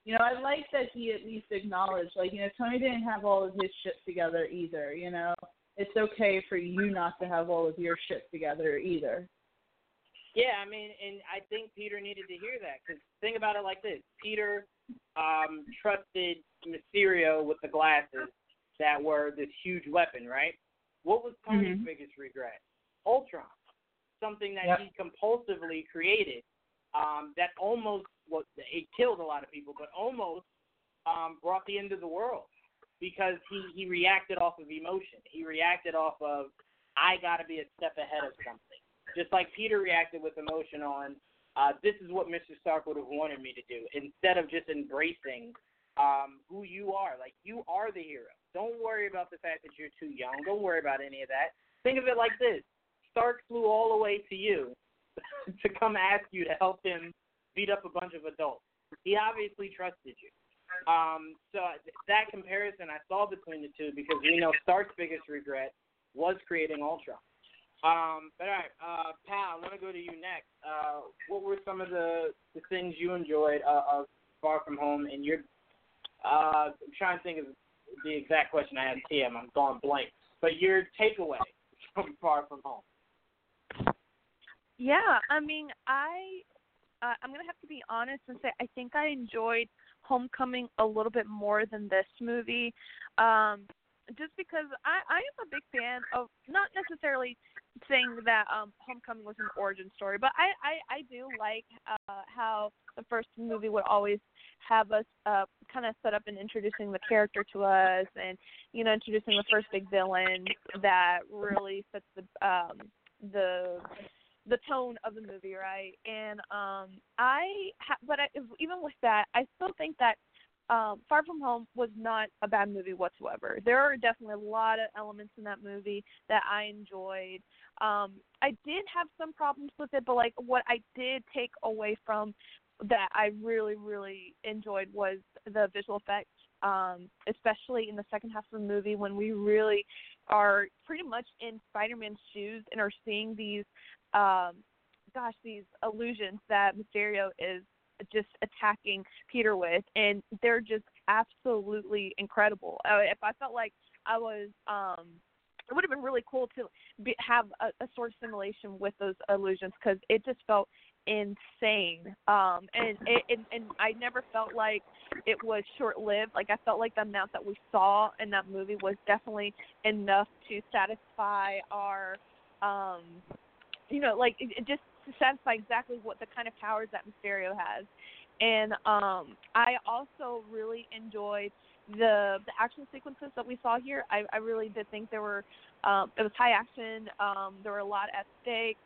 [SPEAKER 4] You know, I like that he at least acknowledged, like, you know, Tony didn't have all of his shit together either. You know, it's okay for you not to have all of your shit together either.
[SPEAKER 1] Yeah, I mean, and I think Peter needed to hear that because think about it like this: Peter um, trusted Mysterio with the glasses that were this huge weapon, right? What was Tony's
[SPEAKER 4] Mhm.
[SPEAKER 1] biggest regret? Ultron, something that
[SPEAKER 4] Yep.
[SPEAKER 1] he compulsively created um, that almost well, it killed a lot of people, but almost um, brought the end of the world because he he reacted off of emotion. He reacted off of I got to be a step ahead of something just like Peter reacted with emotion on, uh, this is what Mr. Stark would have wanted me to do, instead of just embracing um, who you are. Like, you are the hero. Don't worry about the fact that you're too young. Don't worry about any of that. Think of it like this Stark flew all the way to you to come ask you to help him beat up a bunch of adults. He obviously trusted you. Um, so that comparison I saw between the two because we know Stark's biggest regret was creating Ultron. Um, but all right, uh, Pat, I'm gonna go to you next. Uh, what were some of the, the things you enjoyed uh, of Far From Home? And your, uh, I'm trying to think of the exact question I had TM. I'm going blank. But your takeaway from Far From Home.
[SPEAKER 5] Yeah, I mean, I uh, I'm gonna have to be honest and say I think I enjoyed Homecoming a little bit more than this movie, um, just because I I am a big fan of not necessarily saying that um Homecoming was an origin story, but I I, I do like uh, how the first movie would always have us uh kind of set up and introducing the character to us and you know introducing the first big villain that really sets the um the the tone of the movie, right? And um I ha- but I, even with that, I still think that um, Far From Home was not a bad movie whatsoever. There are definitely a lot of elements in that movie that I enjoyed. Um, I did have some problems with it, but like what I did take away from that I really, really enjoyed was the visual effects, um, especially in the second half of the movie when we really are pretty much in Spider-Man's shoes and are seeing these, um, gosh, these illusions that Mysterio is just attacking Peter with, and they're just absolutely incredible. Uh, if I felt like I was, um, it would have been really cool to be, have a, a sort of simulation with those illusions because it just felt insane. Um, and and, and I never felt like it was short lived. Like I felt like the amount that we saw in that movie was definitely enough to satisfy our, um, you know, like it, it just to satisfy exactly what the kind of powers that Mysterio has. And um, I also really enjoyed the the action sequences that we saw here. I, I really did think there were um, it was high action. Um, there were a lot at stake,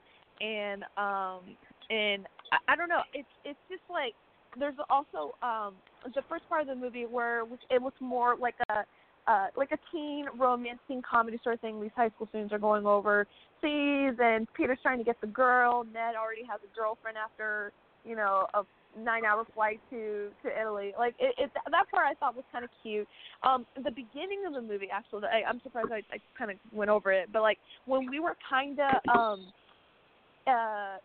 [SPEAKER 5] and um, and I, I don't know. It's it's just like there's also um, the first part of the movie where it was more like a uh, like a teen romance comedy sort of thing. These high school students are going overseas, and Peter's trying to get the girl. Ned already has a girlfriend after you know a nine-hour flight to to Italy. Like it, it that part I thought was kind of cute. Um, the beginning of the movie, actually, I, I'm surprised I, I kind of went over it, but like when we were kind of um uh,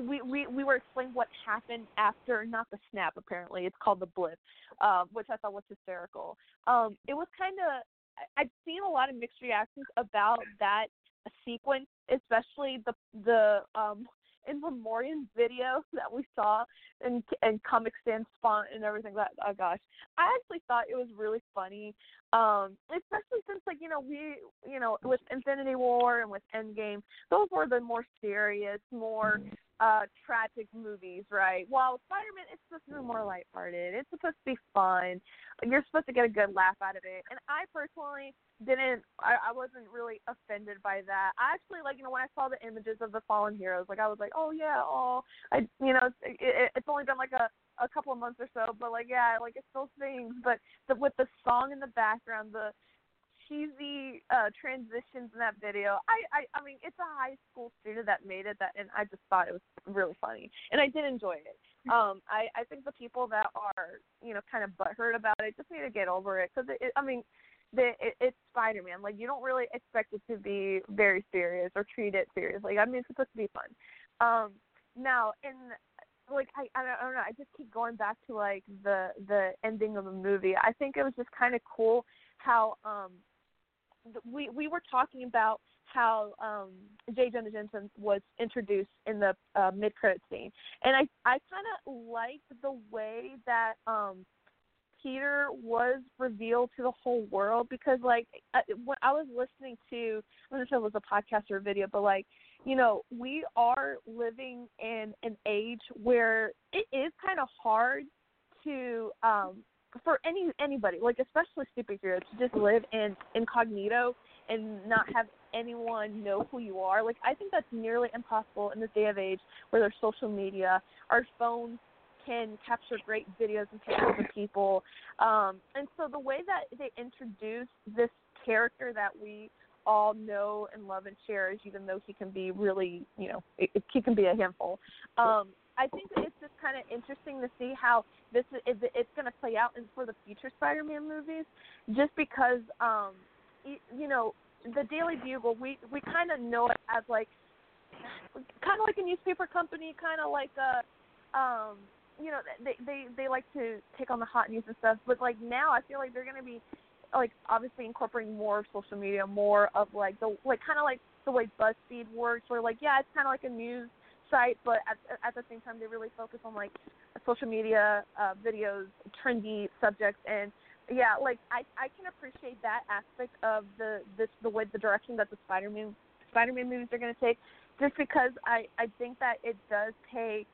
[SPEAKER 5] we we we were explained what happened after not the snap. Apparently, it's called the blip, uh, which I thought was hysterical. Um, it was kind of I've seen a lot of mixed reactions about that sequence, especially the the um in Memoriam video that we saw and and Comic Sans font and everything that oh gosh. I actually thought it was really funny. Um, especially since like, you know, we you know, with Infinity War and with Endgame, those were the more serious, more uh tragic movies, right? While Spider Man it's supposed to be more lighthearted. It's supposed to be fun. You're supposed to get a good laugh out of it. And I personally didn't I, I wasn't really offended by that. I actually like you know when I saw the images of the fallen heroes, like I was like, oh yeah, oh I you know it, it, it's only been like a a couple of months or so, but like yeah, like it still stings. But the, with the song in the background, the cheesy uh transitions in that video. I, I I mean it's a high school student that made it that and I just thought it was really funny. And I did enjoy it. Um I I think the people that are, you know, kind of butthurt about it just need to get over it cuz it, it I mean the it, it's Spider-Man. Like you don't really expect it to be very serious or treat it seriously. I mean, it's supposed to be fun. Um, now, in like I, I don't, know. I just keep going back to like the the ending of the movie. I think it was just kind of cool how um we we were talking about how um J. Jonah Jameson was introduced in the uh, mid credit scene, and I I kind of liked the way that um Peter was revealed to the whole world because like I, when I was listening to I don't know if it was a podcast or a video, but like you know we are living in an age where it is kind of hard to um for any anybody like especially superheroes to just live in incognito and not have anyone know who you are like i think that's nearly impossible in this day of age where there's social media our phones can capture great videos and pictures of people. Um, and so the way that they introduce this character that we all know and love and cherish, even though he can be really, you know, it, it, he can be a handful. Um, I think it's just kind of interesting to see how this is it's going to play out in for the future Spider-Man movies, just because, um, you know, the Daily Bugle we we kind of know it as like kind of like a newspaper company, kind of like a um you know they they they like to take on the hot news and stuff but like now i feel like they're going to be like obviously incorporating more social media more of like the like kind of like the way buzzfeed works where like yeah it's kind of like a news site but at at the same time they really focus on like social media uh videos trendy subjects and yeah like i i can appreciate that aspect of the this the way the direction that the spider-man spider-man movies are going to take just because i i think that it does pay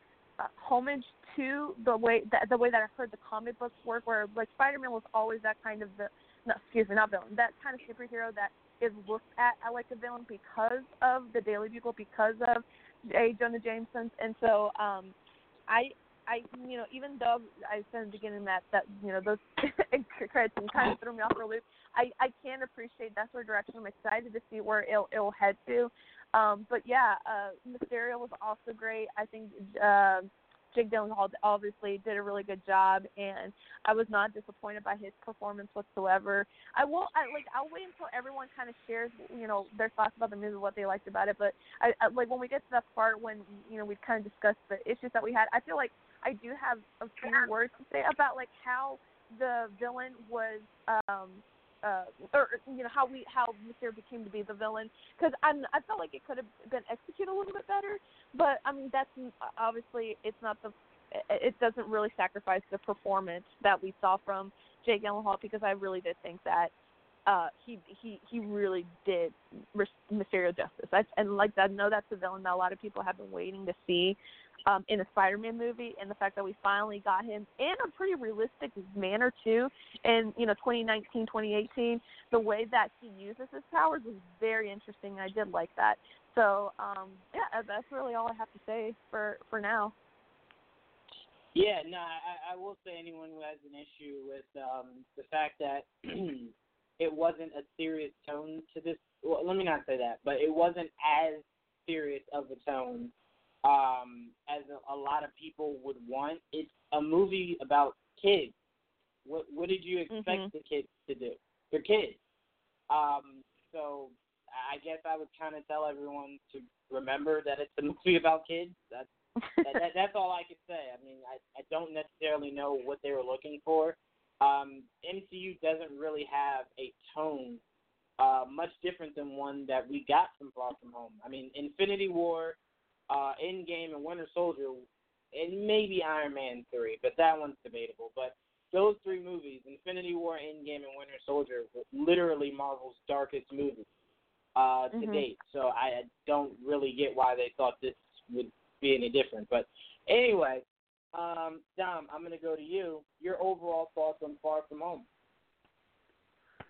[SPEAKER 5] uh, homage to the way that the way that I heard the comic books work, where like Spider-Man was always that kind of the no, excuse me, not villain, that kind of superhero that is looked at like a villain because of the Daily Bugle, because of J. Jonah Jameson, and so um, I I, you know, even though I said in the beginning that that you know those credits kind of threw me off for a loop, I I can appreciate that sort of direction. I'm excited to see where it'll it'll head to. Um, but yeah, uh, Mysterio was also great. I think. Uh, Jake Gyllenhaal obviously did a really good job, and I was not disappointed by his performance whatsoever. I will, I like, I'll wait until everyone kind of shares, you know, their thoughts about the movie, what they liked about it. But I, I like when we get to that part when you know we've kind of discussed the issues that we had. I feel like I do have a few words to say about like how the villain was um uh, or you know how we how Mysterio became to be the villain. Because I I felt like it could have been executed a little bit better, but I mean that's obviously it's not the it doesn't really sacrifice the performance that we saw from Jake Gyllenhaal because I really did think that uh he he he really did Mysterio justice. I, and like I know that's the villain that a lot of people have been waiting to see um, in a Spider-Man movie, and the fact that we finally got him in a pretty realistic manner too. In you know 2019, 2018, the way that he uses his powers was very interesting. I did like that. So um, yeah, that's really all I have to say for for now.
[SPEAKER 1] Yeah, no, I, I will say anyone who has an issue with um, the fact that it wasn't a serious tone to this. Well, let me not say that, but it wasn't as serious of a tone um, as a, a lot of people would want. It's a movie about kids. What what did you expect
[SPEAKER 5] mm-hmm.
[SPEAKER 1] the kids to do? They're kids. Um, so I guess I would kind of tell everyone to remember that it's a movie about kids. That's that, that, that's all I can say. I mean, I I don't necessarily know what they were looking for. Um, MCU doesn't really have a tone uh, much different than one that we got from Far From Home. I mean, Infinity War uh, Endgame and Winter Soldier, and maybe Iron Man three, but that one's debatable. But those three movies, Infinity War, Endgame, and Winter Soldier, were literally Marvel's darkest movies uh, to
[SPEAKER 5] mm-hmm.
[SPEAKER 1] date. So I don't really get why they thought this would be any different. But anyway, um, Dom, I'm going to go to you. Your overall thoughts on Far From Home?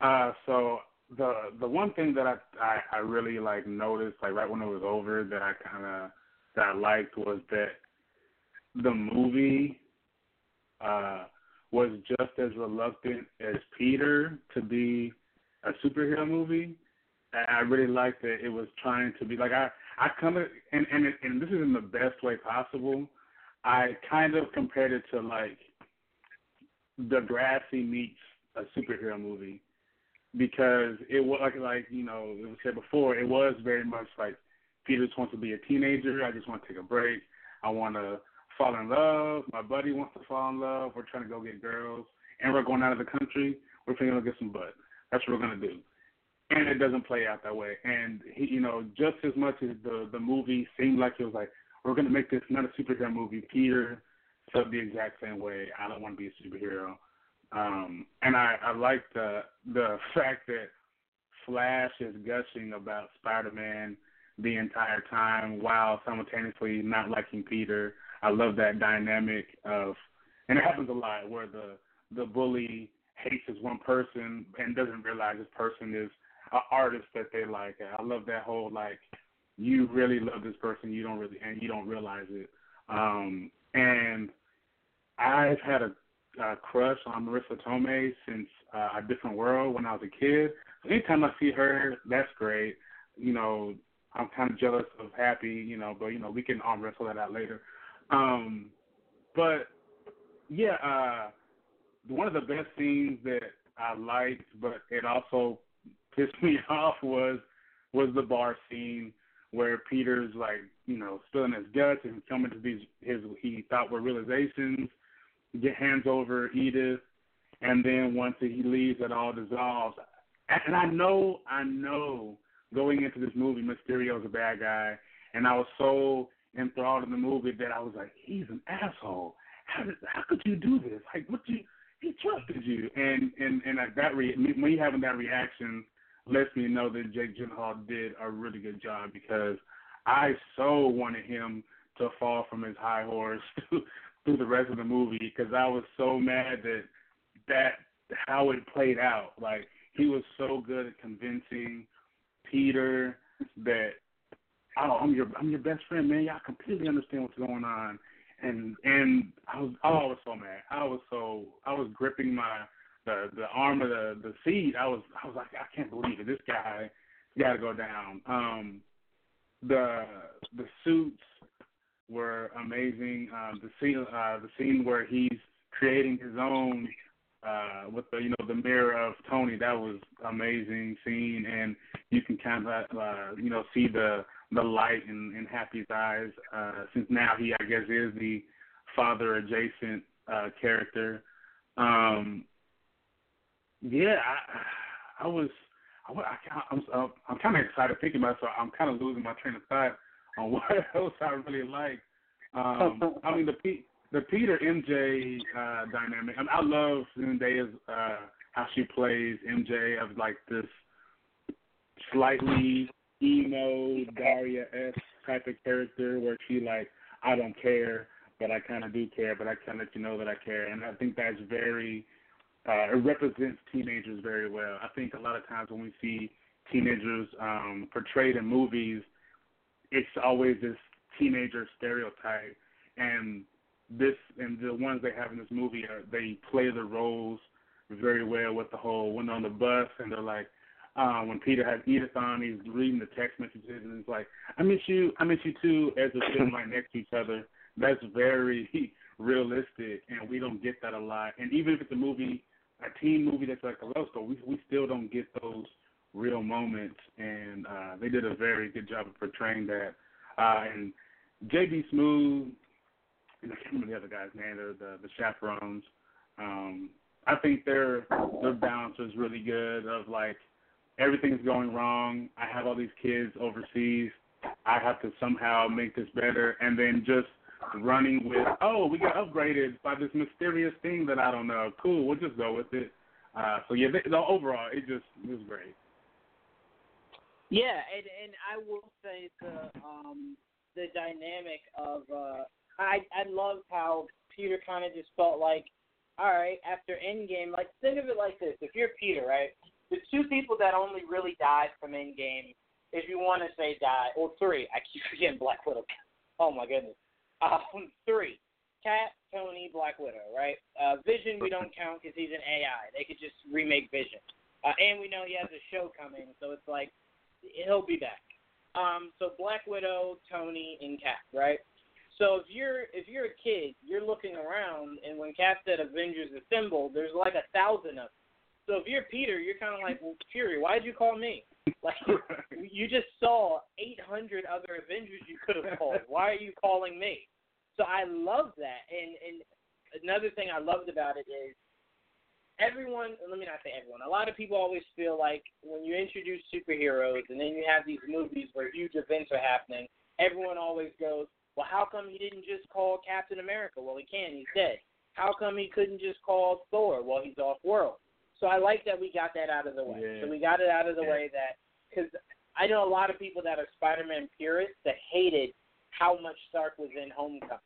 [SPEAKER 2] Uh, so the the one thing that I, I I really like noticed like right when it was over that I kind of that I liked was that the movie uh, was just as reluctant as Peter to be a superhero movie. I really liked that it was trying to be like I I of and and and this is in the best way possible. I kind of compared it to like Degrassi meets a superhero movie because it was like like you know it was said before it was very much like Peter just wants to be a teenager. I just want to take a break. I want to fall in love. My buddy wants to fall in love. We're trying to go get girls, and we're going out of the country. We're going to get some butt. That's what we're to do. And it doesn't play out that way. And he, you know, just as much as the the movie seemed like it was like we're going to make this not a superhero movie. Peter felt the exact same way. I don't want to be a superhero. Um, and I, I like the the fact that Flash is gushing about Spider Man the entire time while simultaneously not liking Peter. I love that dynamic of, and it happens a lot where the the bully hates this one person and doesn't realize this person is an artist that they like. I love that whole like you really love this person, you don't really and you don't realize it. Um, and I've had a, a crush on Marisa Tomei since uh, A Different World when I was a kid. So anytime I see her, that's great. You know, I'm kind of jealous of Happy, you know, but you know we can arm wrestle that out later. Um, but yeah, uh, one of the best scenes that I liked, but it also pissed me off was was the bar scene where Peter's like, you know, spilling his guts and coming to these his he thought were realizations, get hands over Edith, and then once he leaves, it all dissolves. And I know, I know going into this movie, Mysterio's a bad guy, and I was so enthralled in the movie that I was like, he's an asshole. How did, how could you do this? Like, what you he trusted you, and and and that re- me having that reaction lets me know that Jake Gyllenhaal did a really good job because I so wanted him to fall from his high horse through the rest of the movie because I was so mad that that how it played out. Like he was so good at convincing Peter that oh I'm your I'm your best friend, man. Y'all completely understand what's going on. and and I was oh, I was so mad. I was so I was gripping my the the arm of the the seat. I was I was like I can't believe it. This guy got to go down. Um, the the suits were amazing. Um, the scene uh, the scene where he's creating his own uh, with the you know the mirror of Tony that was amazing scene, and you can kind of uh, you know see the the light in, in Happy's eyes uh, since now he I guess is the father adjacent uh, character. Um, yeah, I, I was I, I, I'm I'm, kind of excited thinking about it, so I'm kind of losing my train of thought on what else I really like. Um, I mean the P, the Peter MJ uh, dynamic. I, mean, I love Zendaya's uh, how she plays MJ of like this slightly emo Daria s type of character where she like I don't care, but I kind of do care, but I kind of let you know that I care, and I think that's very uh, it represents teenagers very well. I think a lot of times when we see teenagers um, portrayed in movies, it's always this teenager stereotype, and this and the ones they have in this movie are they play the roles very well with the whole when they're on the bus and they're like um when Peter has Edith on, he's reading the text messages and it's like, I miss you, I miss you too as they're sitting right next to each other. That's very realistic and we don't get that a lot. And even if it's a movie a teen movie that's like a love story, we we still don't get those real moments and uh they did a very good job of portraying that. Uh and JB Smoove and I can't remember the other guy's name, the the, the chaperones. Um, I think their their balance was really good. Of like everything's going wrong. I have all these kids overseas. I have to somehow make this better, and then just running with, oh, we got upgraded by this mysterious thing that I don't know. Cool, we'll just go with it. Uh, so yeah, the, overall, it just it was great.
[SPEAKER 1] Yeah, and and I will say the um the dynamic of uh I I loved how Peter kind of just felt like, all right, after Endgame, like think of it like this: if you're Peter, right, the two people that only really died from Endgame, if you want to say die, or three, I keep forgetting Black Widow. Oh my goodness, um, three. Cap, Tony, Black Widow, right? Uh, Vision we don't count because he's an AI. They could just remake Vision, uh, and we know he has a show coming, so it's like he'll be back. Um, so Black Widow, Tony, and Cap, right? So if you're if you're a kid, you're looking around, and when Cap said Avengers Assemble, there's like a thousand of them. So if you're Peter, you're kind of like, well, Fury, why did you call me? Like you just saw 800 other Avengers you could have called. Why are you calling me? So I love that, and and another thing I loved about it is everyone. Let me not say everyone. A lot of people always feel like when you introduce superheroes, and then you have these movies where huge events are happening, everyone always goes, well, how come he didn't just call Captain America? Well, he can. He's dead. How come he couldn't just call Thor? Well, he's off world. So I like that we got that out of the way.
[SPEAKER 2] Yeah.
[SPEAKER 1] So we got it out of the
[SPEAKER 2] yeah.
[SPEAKER 1] way that because I know a lot of people that are Spider-Man purists that hated how much Stark was in Homecoming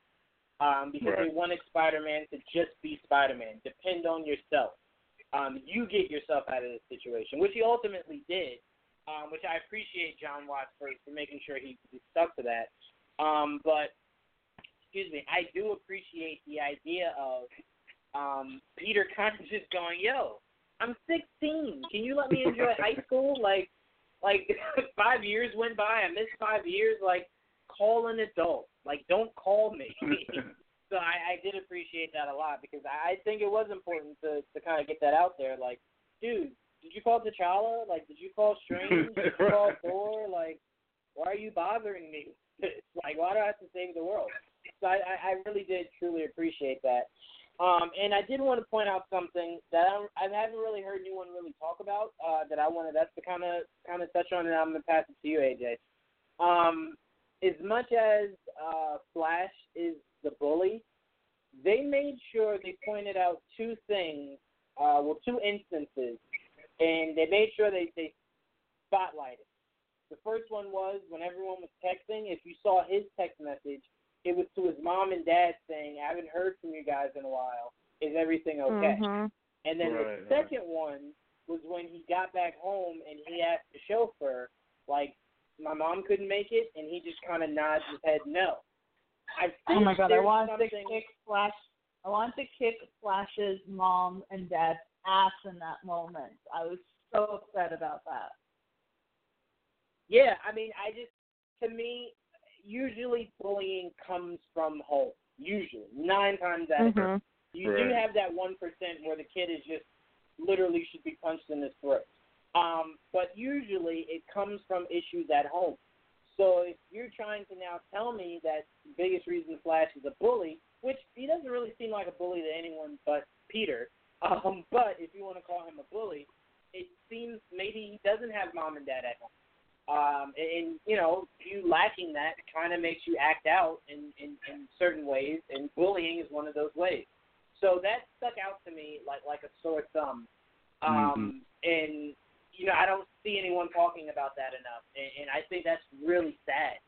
[SPEAKER 1] um, because
[SPEAKER 2] right.
[SPEAKER 1] they wanted Spider-Man to just be Spider-Man. Depend on yourself. Um, you get yourself out of this situation, which he ultimately did. Um, which I appreciate Jon Watts for, for making sure he, he stuck to that. Um, but excuse me, I do appreciate the idea of um, Peter kind of just going, "Yo, I'm 16. Can you let me enjoy high school? Like, like five years went by. I missed five years. Like, call an adult. Like, don't call me." so I, I did appreciate that a lot because I think it was important to to kind of get that out there. Like, dude, did you call T'Challa? Like, did you call Strange? Did you call Thor? Like, why are you bothering me? like, why do I have to save the world? So I, I really did truly appreciate that. Um, and I did want to point out something that I, I haven't really heard anyone really talk about. Uh, that I wanted us to kind of kind of touch on, and I'm gonna pass it to you, AJ. Um, as much as uh, Flash is the bully, they made sure they pointed out two things, uh, well, two instances, and they made sure they they spotlighted. The first one was when everyone was texting. If you saw his text message, it was to his mom and dad saying, "I haven't heard from you guys in a while. Is everything okay?"
[SPEAKER 5] Mm-hmm.
[SPEAKER 1] And then
[SPEAKER 2] Right,
[SPEAKER 1] the second one was when he got back home and he asked the chauffeur, like, "My mom couldn't make it," and he just kind of nods his head no. I
[SPEAKER 4] Oh my god, I
[SPEAKER 1] there's
[SPEAKER 4] want to kick Flash. I want to kick Flash's mom and dad's ass in that moment. I was so upset about that.
[SPEAKER 1] Yeah, I mean, I just to me, usually bullying comes from home. Usually, nine times out of ten,
[SPEAKER 5] Mhm.
[SPEAKER 1] you do have that one percent where the kid is just literally should be punched in the throat. Um, but usually, it comes from issues at home. So if you're trying to now tell me that the biggest reason Flash is a bully, which he doesn't really seem like a bully to anyone but Peter, um, but if you want to call him a bully, it seems maybe he doesn't have mom and dad at home. Um, and, you know, you lacking that kind of makes you act out in, in, in certain ways, and bullying is one of those ways. So that stuck out to me like like a sore thumb. Um, And you know, I don't see anyone talking about that enough, and, and I think that's really sad.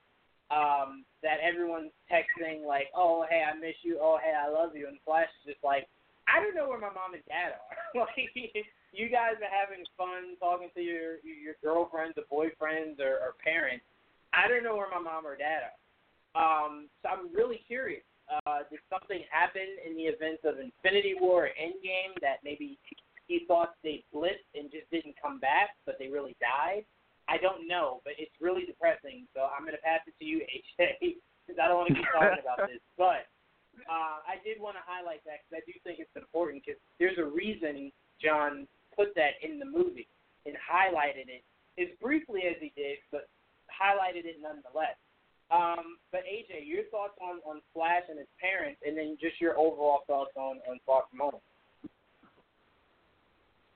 [SPEAKER 1] Um, that everyone's texting like, "Oh, hey, I miss you. Oh, hey, I love you," and Flash is just like, "I don't know where my mom and dad are." like, you guys are having fun talking to your your girlfriends or boyfriends or, or parents. I don't know where my mom or dad are. Um, so I'm really curious. Uh, did something happen in the events of Infinity War or Endgame that maybe he thought they blipped and just didn't come back, but they really died? I don't know, but it's really depressing. So I'm going to pass it to you, AJ, because I don't want to keep talking about this. But uh, I did want to highlight that because I do think it's important because there's a reason Jon put that in the movie and highlighted it as briefly as he did, but highlighted it nonetheless. Um, but AJ, your thoughts on, on Flash and his parents, and then just your overall thoughts on, on Far From.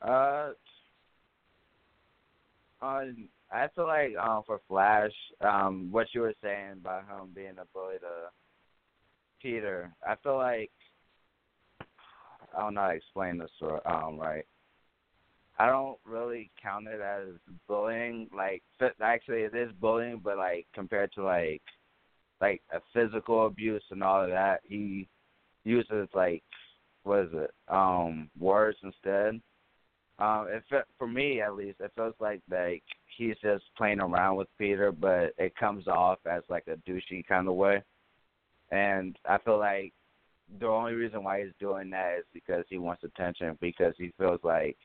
[SPEAKER 3] Uh, on I feel like um for Flash, um what you were saying about him being a bully to Peter, I feel like I don't know how to explain this or um right. I don't really count it as bullying. Like actually, it is bullying, but like compared to like like a physical abuse and all of that, he uses like what is it um words instead. Um, it fe- for me at least, it feels like like he's just playing around with Peter, but it comes off as like a douchey kind of way. And I feel like the only reason why he's doing that is because he wants attention, because he feels like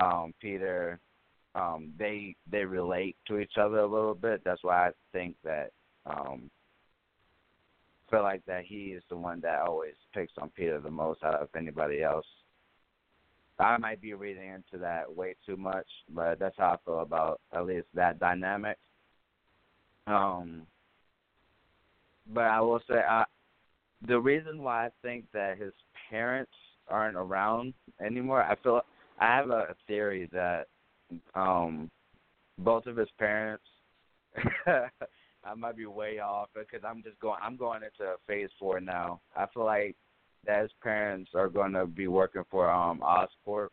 [SPEAKER 3] um Peter um they they relate to each other a little bit. That's why I think that um feel like that he is the one that always picks on Peter the most out of anybody else. I might be reading into that way too much, but that's how I feel about at least that dynamic. Um, but I will say, I, the reason why I think that his parents aren't around anymore, I feel I have a theory that um, both of his parents. I might be way off because I'm just going. I'm going into phase four now. I feel like that his parents are going to be working for um Oscorp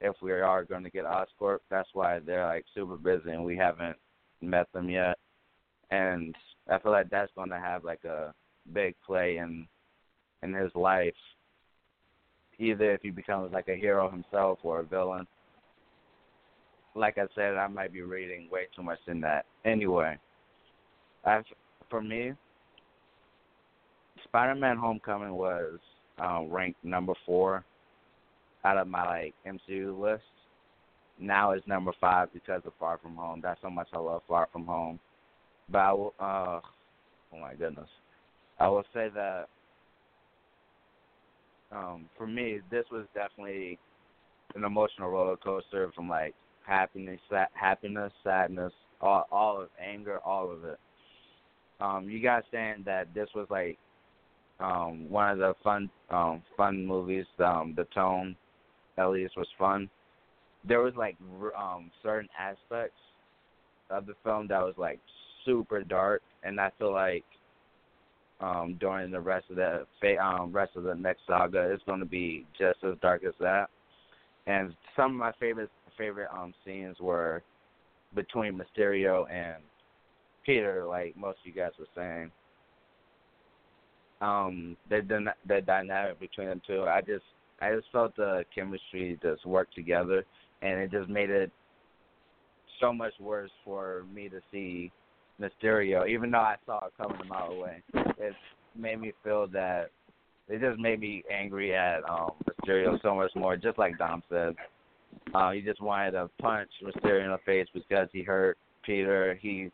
[SPEAKER 3] if we are going to get Oscorp. That's why they're like super busy and we haven't met them yet. And I feel like that's going to have like a big play in in his life. Either if he becomes like a hero himself or a villain. Like I said, I might be reading way too much in that. Anyway, I for me, Spider-Man: Homecoming was um, ranked number four out of my like MCU list. Now it's number five because of Far From Home. That's how much I love Far From Home. But I will, uh, oh my goodness, I will say that um, for me, this was definitely an emotional roller coaster from like happiness, sa- happiness, sadness, all, all of anger, all of it. Um, you guys saying that this was like um one of the fun um fun movies um the tone at least was fun there was like um certain aspects of the film that was like super dark and i feel like um during the rest of the um rest of the next saga it's going to be just as dark as that and some of my favorite favorite um scenes were between mysterio and peter like most of you guys were saying um the the dynamic between the two. I just I just felt the chemistry just work together, and it just made it so much worse for me to see Mysterio, even though I saw it coming a mile away. It made me feel that it just made me angry at um Mysterio so much more, just like Dom said. Uh, he just wanted to punch Mysterio in the face because he hurt Peter. He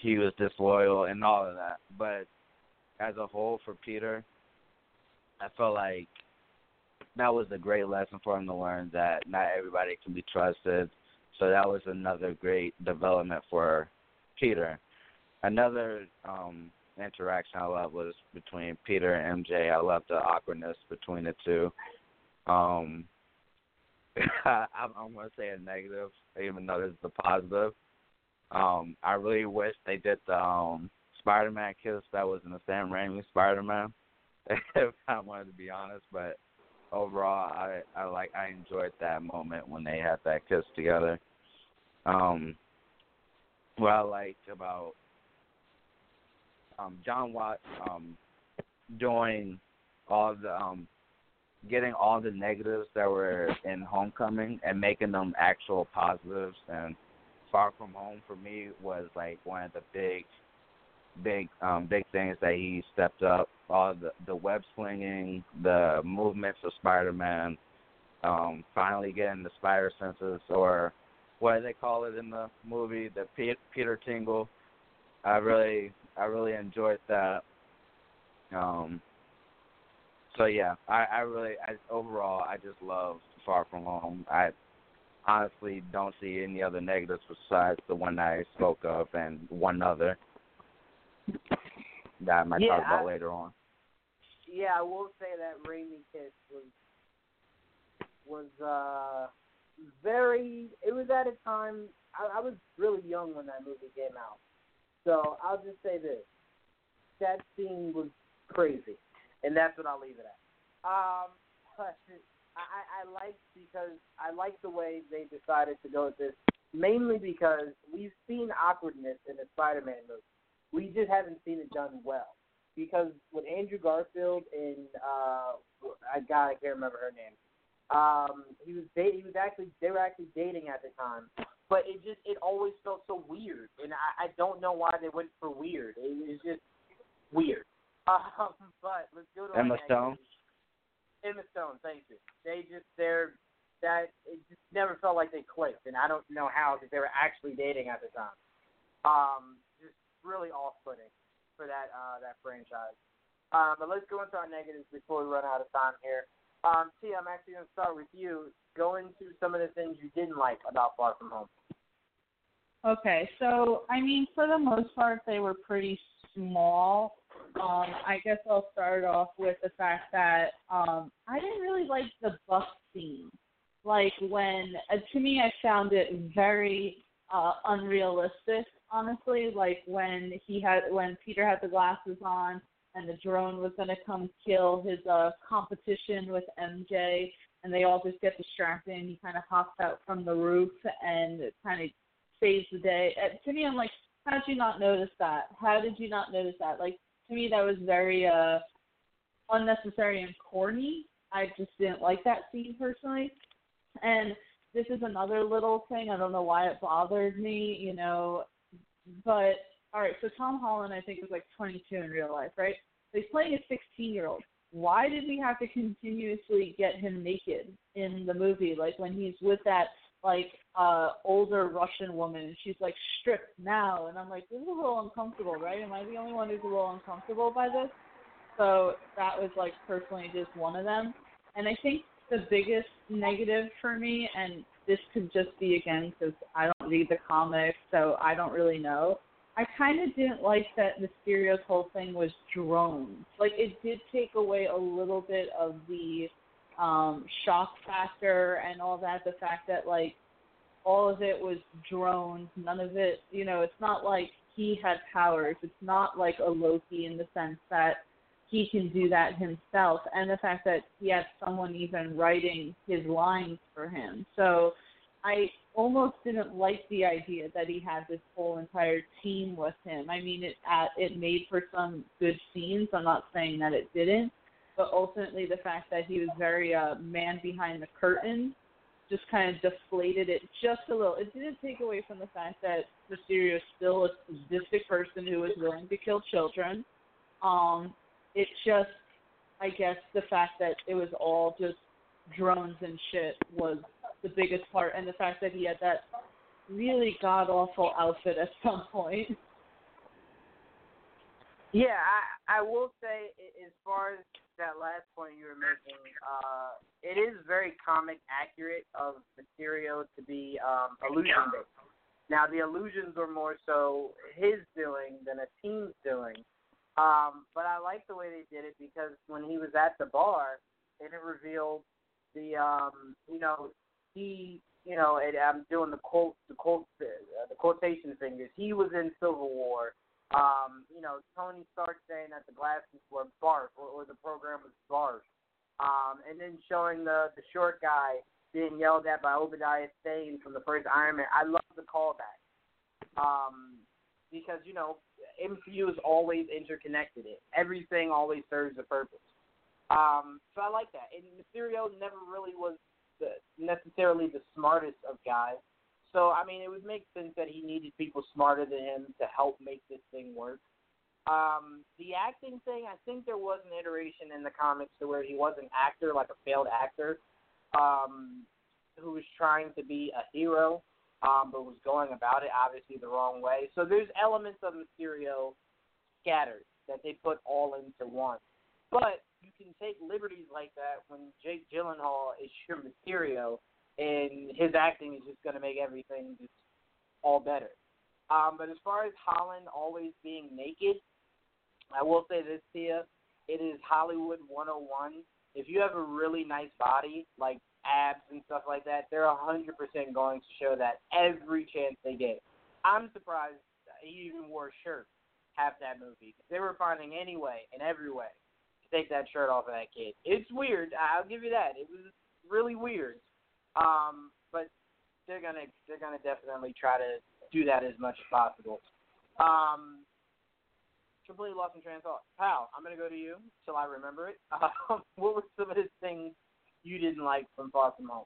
[SPEAKER 3] he was disloyal and all of that. But as a whole, for Peter, I felt like that was a great lesson for him to learn that not everybody can be trusted. So that was another great development for Peter. Another um interaction I love was between Peter and MJ. I love the awkwardness between the two. Um I, I'm going to say a negative, even though this is the positive. Um, I really wish they did the um, Spider-Man kiss that was in the Sam Raimi Spider-Man. if I wanted to be honest, but overall, I I like I enjoyed that moment when they had that kiss together. Um, what I liked about um, Jon Watts um, doing all the um, getting all the negatives that were in Homecoming and making them actual positives. And Far From Home for me was like one of the big big um big things that he stepped up. All the the web slinging the movements of spider-man um finally getting the spider senses or what do they call it in the movie the peter tingle i really i really enjoyed that um so yeah, I, I really, I, overall, I just love Far From Home. I honestly don't see any other negatives besides the one I spoke of and one other that I might
[SPEAKER 1] yeah,
[SPEAKER 3] talk about
[SPEAKER 1] I,
[SPEAKER 3] later on.
[SPEAKER 1] Yeah, I will say that Raimi Kiss was was uh very. It was at a time I, I was really young when that movie came out, so I'll just say this: that scene was crazy and that's what I'll leave it at. Um, but I, I like because I like the way they decided to go with this, mainly because we've seen awkwardness in the Spider-Man movie. We just haven't seen it done well. Because with Andrew Garfield and uh, I God, I can't remember her name. Um, he was date, he was actually they were actually dating at the time, but it just it always felt so weird, and I, I don't know why they went for weird. It was just weird. Um, but let's go to
[SPEAKER 3] Emma Stone.
[SPEAKER 1] Emma Stone, thank you. They just they're that it just never felt like they clicked, and I don't know how because they were actually dating at the time. Um, just really off-putting for that uh, that franchise. Um, but let's go into our negatives before we run out of time here. Um, T, I'm actually going to start with you. Go into some of the things you didn't like about Far From Home.
[SPEAKER 4] Okay, so I mean, for the most part, they were pretty small. Um, I guess I'll start off with the fact that um, I didn't really like the bus scene. Like when, uh, to me, I found it very uh, unrealistic. Honestly, like when he had, when Peter had the glasses on, and the drone was going to come kill his uh, competition with MJ, and they all just get distracted, and he kind of hops out from the roof and kind of saves the day. Uh, to me, I'm like, how did you not notice that? How did you not notice that? Like to me, that was very uh unnecessary and corny. I just didn't like that scene personally. And this is another little thing. I don't know why it bothered me, you know. But all right, so Tom Holland, I think, was like 22 in real life, right? He's playing a 16 year old. Why did we have to continuously get him naked in the movie? Like when he's with that like uh older Russian woman and she's like stripped now and I'm like, This is a little uncomfortable, right? Am I the only one who's a little uncomfortable by this? So that was like personally just one of them. And I think the biggest negative for me, and this could just be again because I don't read the comics, so I don't really know. I kind of didn't like that Mysterio's whole thing was drones. Like it did take away a little bit of the um, shock factor and all that. The fact that like all of it was drones, none of it, you know, it's not like he had powers. It's not like a Loki in the sense that he can do that himself, and the fact that he had someone even writing his lines for him. So I almost didn't like the idea that he had this whole entire team with him. I mean, it uh, it made for some good scenes. I'm not saying that it didn't, but ultimately the fact that he was very uh, man behind the curtain just kind of deflated it just a little. It didn't take away from the fact that Mysterio is still a sadistic person who is willing to kill children. Um, it just, I guess, the fact that it was all just drones and shit was the biggest part, and the fact that he had that really god awful outfit at some point.
[SPEAKER 1] Yeah, I I will say as far as that last point you were making, uh, it is very comic accurate of Mysterio to be um, illusion based. Now the illusions were more so his doing than a team's doing. Um, but I like the way they did it because when he was at the bar, and it revealed the um, you know he you know and I'm doing the quote the quote uh, the quotation fingers. He was in Civil War um, you know, Tony Stark saying that the glasses were barf or, or the program was barf. Um, and then showing the the short guy being yelled at by Obadiah Stane from the first Iron Man. I love the callback. Um, because, you know, MCU is always interconnected. It everything always serves a purpose. Um, so I like that. And Mysterio never really was necessarily the smartest of guys. So I mean, it would make sense that he needed people smarter than him to help make this thing work. Um, the acting thing, I think there was an iteration in the comics to where he was an actor, like a failed actor, um, who was trying to be a hero, um, but was going about it obviously the wrong way. So there's elements of Mysterio scattered that they put all into one. But you can take liberties like that when Jake Gyllenhaal is your Mysterio and his acting is just going to make everything just all better. Um, but as far as Holland always being naked, I will say this to you: it is Hollywood 101. If you have a really nice body, like abs and stuff like that, they're 100% going to show that every chance they get. I'm surprised he even wore a shirt half that movie. They were finding any way and every way take that shirt off of that kid. It's weird. I'll give you that. It was really weird. Um, but they're gonna they're gonna definitely try to do that as much as possible. Um, completely lost in train of thought. Pal, I'm gonna go to you till I remember it. Um, what were some of the things you didn't like from Far From Home?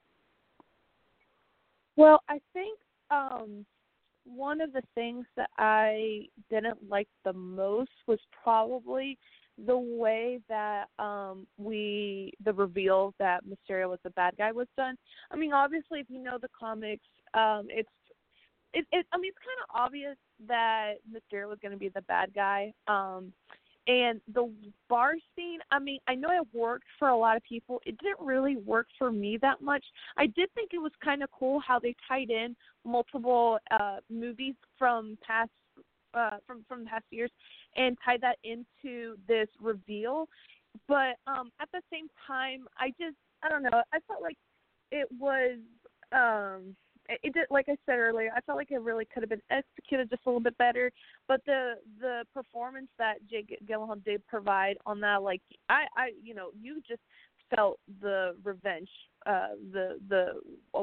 [SPEAKER 5] Well, I think um, one of the things that I didn't like the most was probably the way that um we the reveal that Mysterio was the bad guy was done. I mean, obviously, if you know the comics, um, it's it, it I mean, it's kind of obvious that Mysterio was going to be the bad guy. Um, and the bar scene, I mean, I know it worked for a lot of people. It didn't really work for me that much. I did think it was kind of cool how they tied in multiple uh movies from past uh from from past years and tie that into this reveal. But um at the same time, I just I don't know. I felt like it was um it did like I said earlier, I felt like it really could have been executed just a little bit better. But the the performance that Jake Gyllenhaal did provide on that, like I I you know you just felt the revenge, uh the the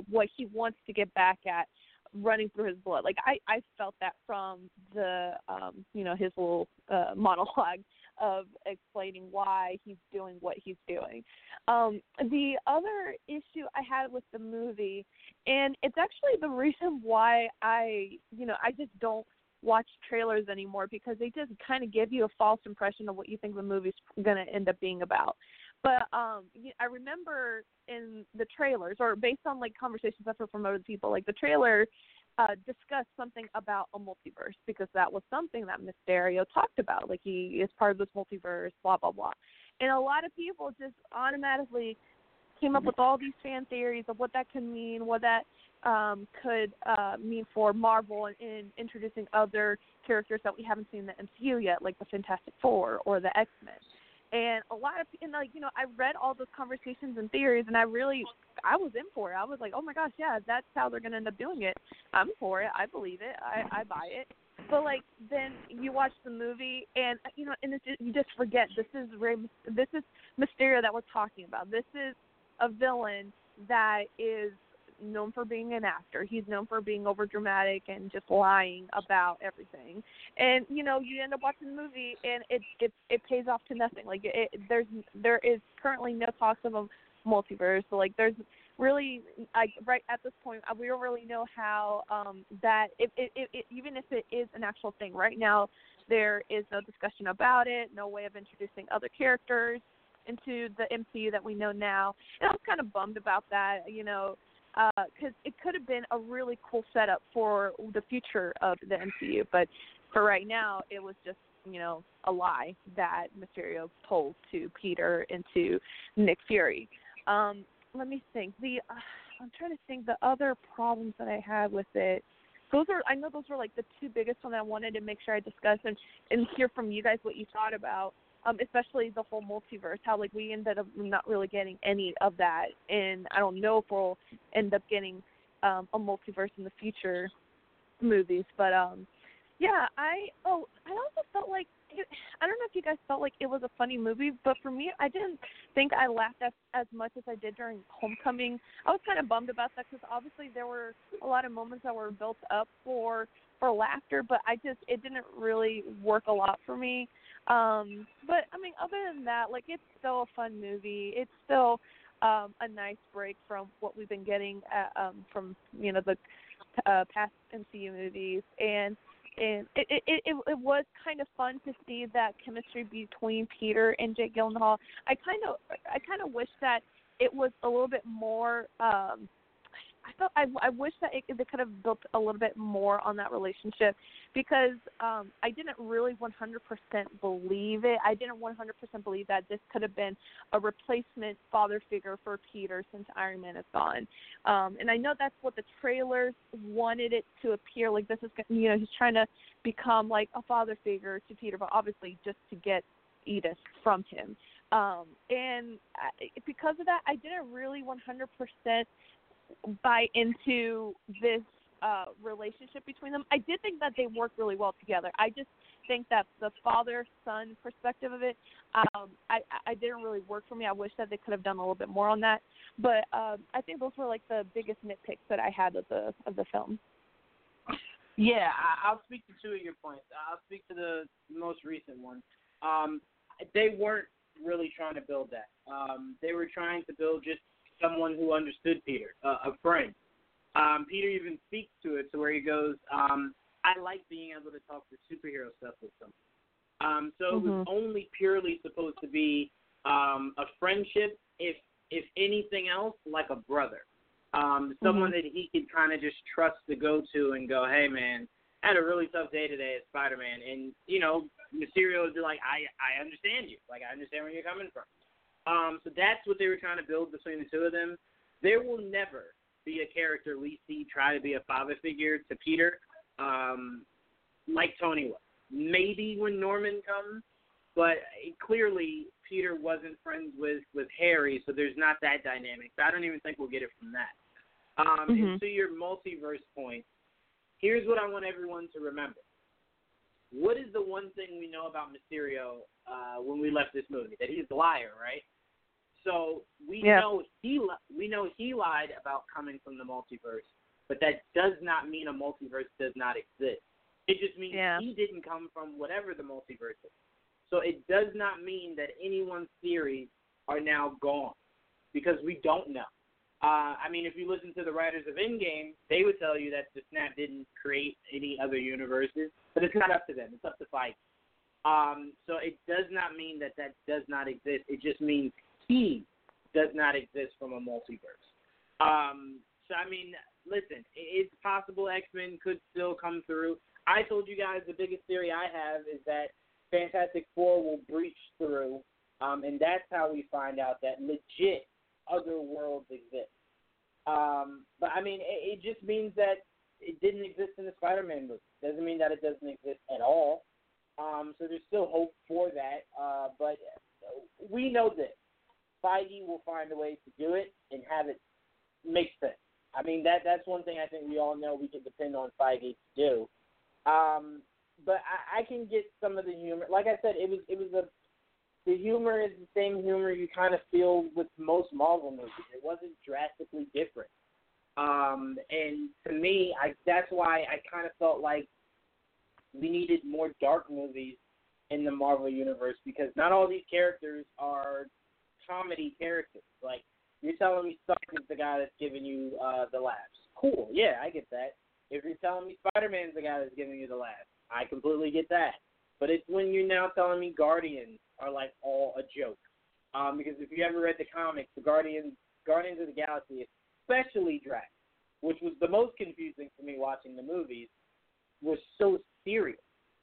[SPEAKER 5] what he wants to get back at running through his blood. Like I I felt that from the um you know his little uh monologue of explaining why he's doing what he's doing. Um the other issue I had with the movie and it's actually the reason why I you know I just don't watch trailers anymore because they just kind of give you a false impression of what you think the movie's going to end up being about. But um, I remember in the trailers, or based on like conversations I've heard from other people, like the trailer uh, discussed something about a multiverse because that was something that Mysterio talked about. Like he is part of this multiverse, blah blah blah. And a lot of people just automatically came up with all these fan theories of what that could mean, what that um, could uh, mean for Marvel in, in introducing other characters that we haven't seen in the MCU yet, like the Fantastic Four or the X Men and a lot of and like you know I read all those conversations and theories and I really I was in for it. I was like, oh my gosh, yeah, that's how they're gonna end up doing it. I'm for it. I believe it. I I buy it. But like then you watch the movie and you know and it's just, you just forget this is Ray, this is Mysterio that we're talking about. This is a villain that is known for being an actor. He's known for being over dramatic and just lying about everything. And you know, you end up watching the movie and it it it pays off to nothing. Like it, there's there is currently no talks of a multiverse. So like there's really like right at this point we don't really know how um that if it, it, it even if it is an actual thing right now there is no discussion about it no way of introducing other characters into the MCU that we know now and I was kind of bummed about that you know because uh, it could have been a really cool setup for the future of the MCU but for right now it was just you know a lie that Mysterio told to Peter and to Nick Fury um let me think. The uh, I'm trying to think the other problems that I had with it. Those are I know those were like the two biggest ones I wanted to make sure I discuss and and hear from you guys what you thought about. Um, especially the whole multiverse, how like we ended up not really getting any of that, and I don't know if we'll end up getting um, a multiverse in the future movies, but um, yeah, I oh I also felt like it, I don't know if you guys felt like it was a funny movie, but for me, I didn't think I laughed as as much as I did during Homecoming. I was kind of bummed about that because obviously there were a lot of moments that were built up for for laughter, but I just it didn't really work a lot for me. Um, but I mean, other than that, like it's still a fun movie. It's still um, a nice break from what we've been getting at, um, from you know the uh, past MCU movies, and and it, it it it was kind of fun to see that chemistry between Peter and Jake Gyllenhaal. I kind of I kind of wish that it was a little bit more. um I thought I, I wish that it, they could have built a little bit more on that relationship because um, I didn't really 100% believe it. I didn't 100% believe that this could have been a replacement father figure for Peter since Iron Man is gone. Um, and I know that's what the trailers wanted it to appear like. This is you know he's trying to become like a father figure to Peter, but obviously just to get Edith from him. Um, and I, because of that, I didn't really 100% buy into this uh, relationship between them. I did think that they work really well together. I just think that the father son perspective of it, um, I, I didn't really work for me. I wish that they could have done a little bit more on that. But um, I think those were like the biggest nitpicks that I had of the of the film.
[SPEAKER 1] Yeah, I'll speak to two of your points. I'll speak to the most recent one. Um, they weren't really trying to build that. Um, they were trying to build just someone who understood Peter, uh, a friend. Um, Peter even speaks to it to where he goes, um, I like being able to talk to superhero stuff with them. Um, so mm-hmm. it was mm-hmm. only purely supposed to be um, a friendship, if if anything else, like a brother. Um, someone mm-hmm. that he could kind of just trust to go to and go, hey man, I had a really tough day today as Spider Man, and you know, Mysterio would be like, I I understand you, like I understand where you're coming from. Um, so that's what they were trying to build between the two of them. There will never be a character we see try to be a father figure to Peter, um, like Tony was. Maybe when Norman comes, but clearly Peter wasn't friends with with Harry, so there's not that dynamic. So I don't even think we'll get it from that. Um, mm-hmm. And to your multiverse point, here's what I want everyone to remember. What is the one thing we know about Mysterio uh, when we left this movie? That he's a liar, right? So we yeah. know he we know he lied about coming from the multiverse, but that does not mean a multiverse does not exist. It just means
[SPEAKER 5] yeah.
[SPEAKER 1] he didn't come from whatever the multiverse is. So it does not mean that anyone's theories are now gone because we don't know. Uh, I mean, if you listen to the writers of Endgame, they would tell you that the snap didn't create any other universes, but it's not up to them. It's up to Feige. Um, so it does not mean that that does not exist. It just means he does not exist from a multiverse. Um, so I mean, listen, it's possible X Men could still come through. I told you guys the biggest theory I have is that Fantastic Four will breach through, um, and that's how we find out that legit other worlds exist. Um, but I mean, it, it just means that it didn't exist in the Spider-Man movie. Doesn't mean that it doesn't exist at all. Um, so there's still hope for that. Uh, but we know this. Feige will find a way to do it and have it make sense. I mean that that's one thing I think we all know we can depend on Feige to do. Um, but I, I can get some of the humor. Like I said, it was it was a the humor is the same humor you kind of feel with most Marvel movies. It wasn't drastically different. Um, and to me, I that's why I kind of felt like we needed more dark movies in the Marvel universe because not all these characters are comedy characters. Like you're telling me Stark is the guy that's giving you uh, the laughs. Cool, yeah, I get that. If you're telling me Spider Man's the guy that's giving you the laughs, I completely get that. But it's when you're now telling me Guardians are like all a joke. Um, because if you ever read the comics, the Guardians Guardians of the Galaxy, especially Drax, which was the most confusing for me watching the movies, was so serious.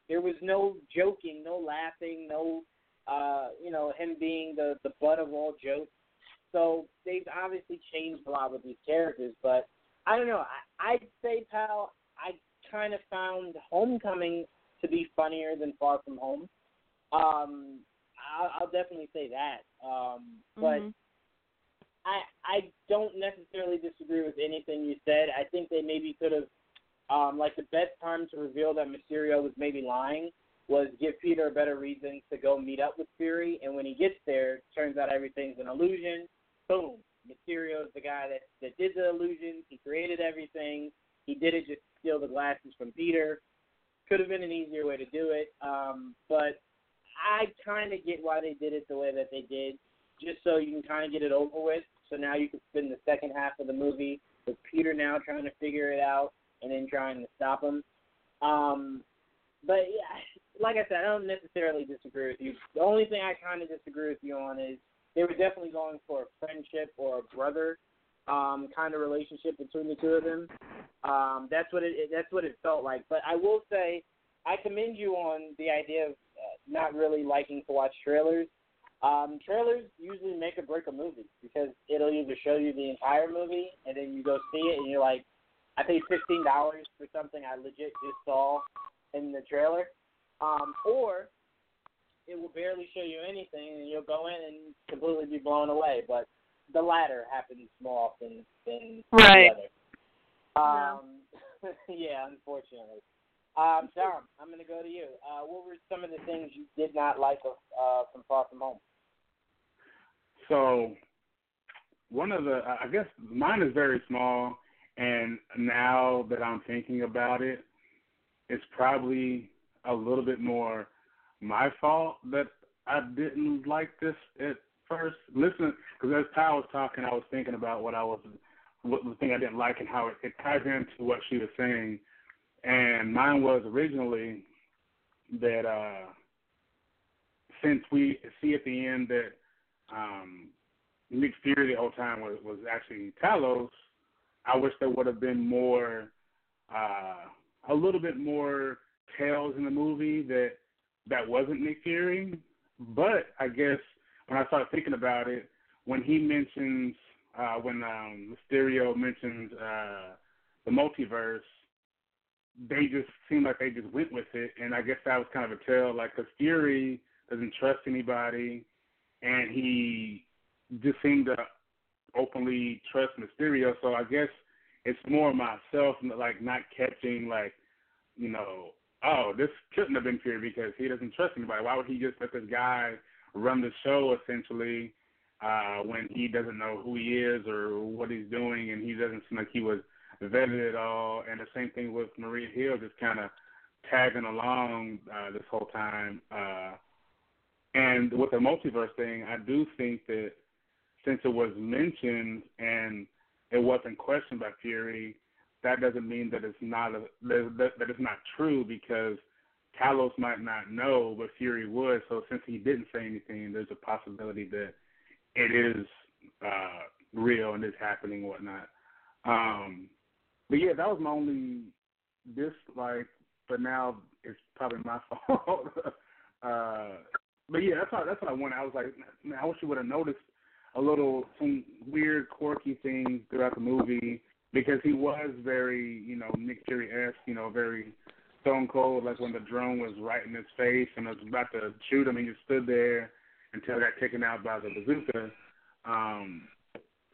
[SPEAKER 1] There was no joking, no laughing, no uh, you know, him being the the butt of all jokes. So they've obviously changed a lot with these characters, but I don't know. I, I'd say, pal, I kind of found Homecoming to be funnier than Far From Home. Um, I'll, I'll definitely say that. Um, but
[SPEAKER 5] Mhm.
[SPEAKER 1] I I don't necessarily disagree with anything you said. I think they maybe could have, um, like the best time to reveal that Mysterio was maybe lying was give Peter a better reason to go meet up with Fury, and when he gets there, turns out everything's an illusion. Boom, Mysterio's the guy that that did the illusion. He created everything. He did it just to steal the glasses from Peter. Could have been an easier way to do it, um, but I kind of get why they did it the way that they did, just so you can kind of get it over with. So now you can spend the second half of the movie with Peter now trying to figure it out and then trying to stop him. Um, but yeah, like I said, I don't necessarily disagree with you. The only thing I kind of disagree with you on is they were definitely going for a friendship or a brother um, kind of relationship between the two of them. Um, that's what it that's what it felt like. But I will say, I commend you on the idea of uh, not really liking to watch trailers. Um, trailers usually make or break a movie because it'll either show you the entire movie and then you go see it and you're like, I paid fifteen dollars for something I legit just saw in the trailer, um, or it will barely show you anything and you'll go in and completely be blown away. But the latter happens more often than
[SPEAKER 5] Right.
[SPEAKER 1] the other. Um, yeah, unfortunately. Um, Dom, I'm going to go to you. Uh, what were some of the things you did not like of, uh, from Far From Home?
[SPEAKER 2] So one of the I guess mine is very small and now that I'm thinking about it, it's probably a little bit more my fault that I didn't like this at first. Listen, because as Ty was talking, I was thinking about what I was, what the thing I didn't like and how it, it ties into what she was saying. And mine was originally that uh since we see at the end that um, Nick Fury the whole time was, was actually Talos, I wish there would have been more, uh, a little bit more tales in the movie that that wasn't Nick Fury. But I guess when I started thinking about it, when he mentions, uh, when um, Mysterio mentions uh, the multiverse, they just seemed like they just went with it, and I guess that was kind of a tell, like, because Fury doesn't trust anybody, and he just seemed to openly trust Mysterio. So I guess it's more myself, like not catching, like, you know, oh, this couldn't have been Fury because he doesn't trust anybody. Why would he just let this guy run the show essentially uh, when he doesn't know who he is or what he's doing, and he doesn't seem like he was vetted at all. And the same thing with Maria Hill, just kind of tagging along uh, this whole time. Uh, and with the multiverse thing, I do think that since it was mentioned and it wasn't questioned by Fury, that doesn't mean that it's not a, that, that it's not true because Talos might not know, but Fury would. So since he didn't say anything, there's a possibility that it is uh, real and it's happening and whatnot. Um, but yeah, that was my only dislike. But now it's probably my fault. uh, but yeah, that's what that's what I wanted. I was like, man, I wish you would have noticed a little some weird, quirky things throughout the movie because he was very, you know, Nick Fury esque, you know, very stone cold. Like when the drone was right in his face and was about to shoot him, and he stood there until it got taken out by the bazooka. Um,